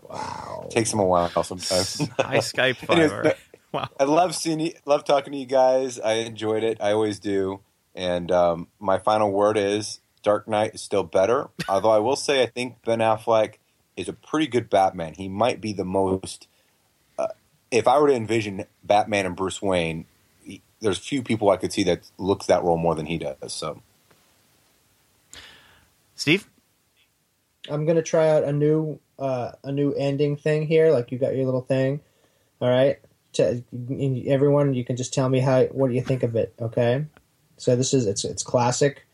Wow. takes them a while sometimes. Hi, Skype Five. Anyways, all right. Wow. I love seeing you, love talking to you guys. I enjoyed it. I always do. And um, my final word is Dark Knight is still better. Although I will say I think Ben Affleck is a pretty good Batman. He might be the most. Uh, if I were to envision Batman and Bruce Wayne, he, there's few people I could see that looks that role more than he does. So Steve. I'm gonna try out a new uh, a new ending thing here. Like you got your little thing. All right. To, everyone, you can just tell me how what do you think of it. Okay. So this is it's it's classic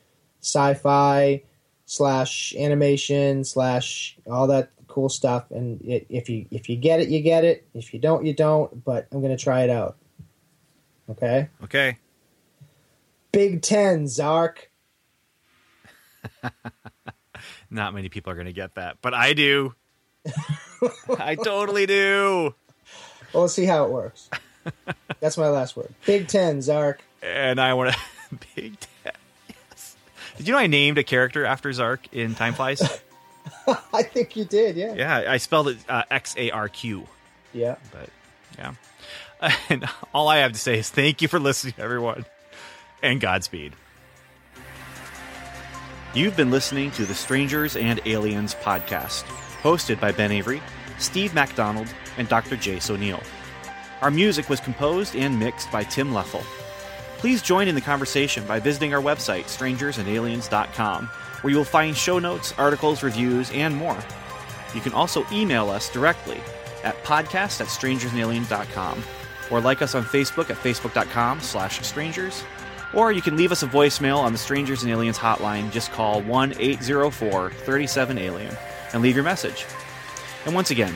sci-fi slash animation slash all that cool stuff. And it, if you if you get it, you get it. If you don't, you don't. But I'm gonna try it out. Okay. Okay. Big Ten, Zark. Not many people are going to get that, but I do. I totally do. Well, let's see how it works. That's my last word. Big Ten, Zark. And I want to big Ten. Yes. Did you know I named a character after Zark in Time Flies? I think you did. Yeah. yeah, I spelled it uh, X A R Q. Yeah. But yeah. And all I have to say is thank you for listening, everyone, and Godspeed. You've been listening to the Strangers and Aliens podcast, hosted by Ben Avery, Steve MacDonald, and Dr. Jace O'Neill. Our music was composed and mixed by Tim Leffel. Please join in the conversation by visiting our website, strangersandaliens.com, where you will find show notes, articles, reviews, and more. You can also email us directly at podcast at strangersandaliens.com or like us on Facebook at facebook.com slash strangers or you can leave us a voicemail on the Strangers and Aliens hotline. Just call 1 804 37 Alien and leave your message. And once again,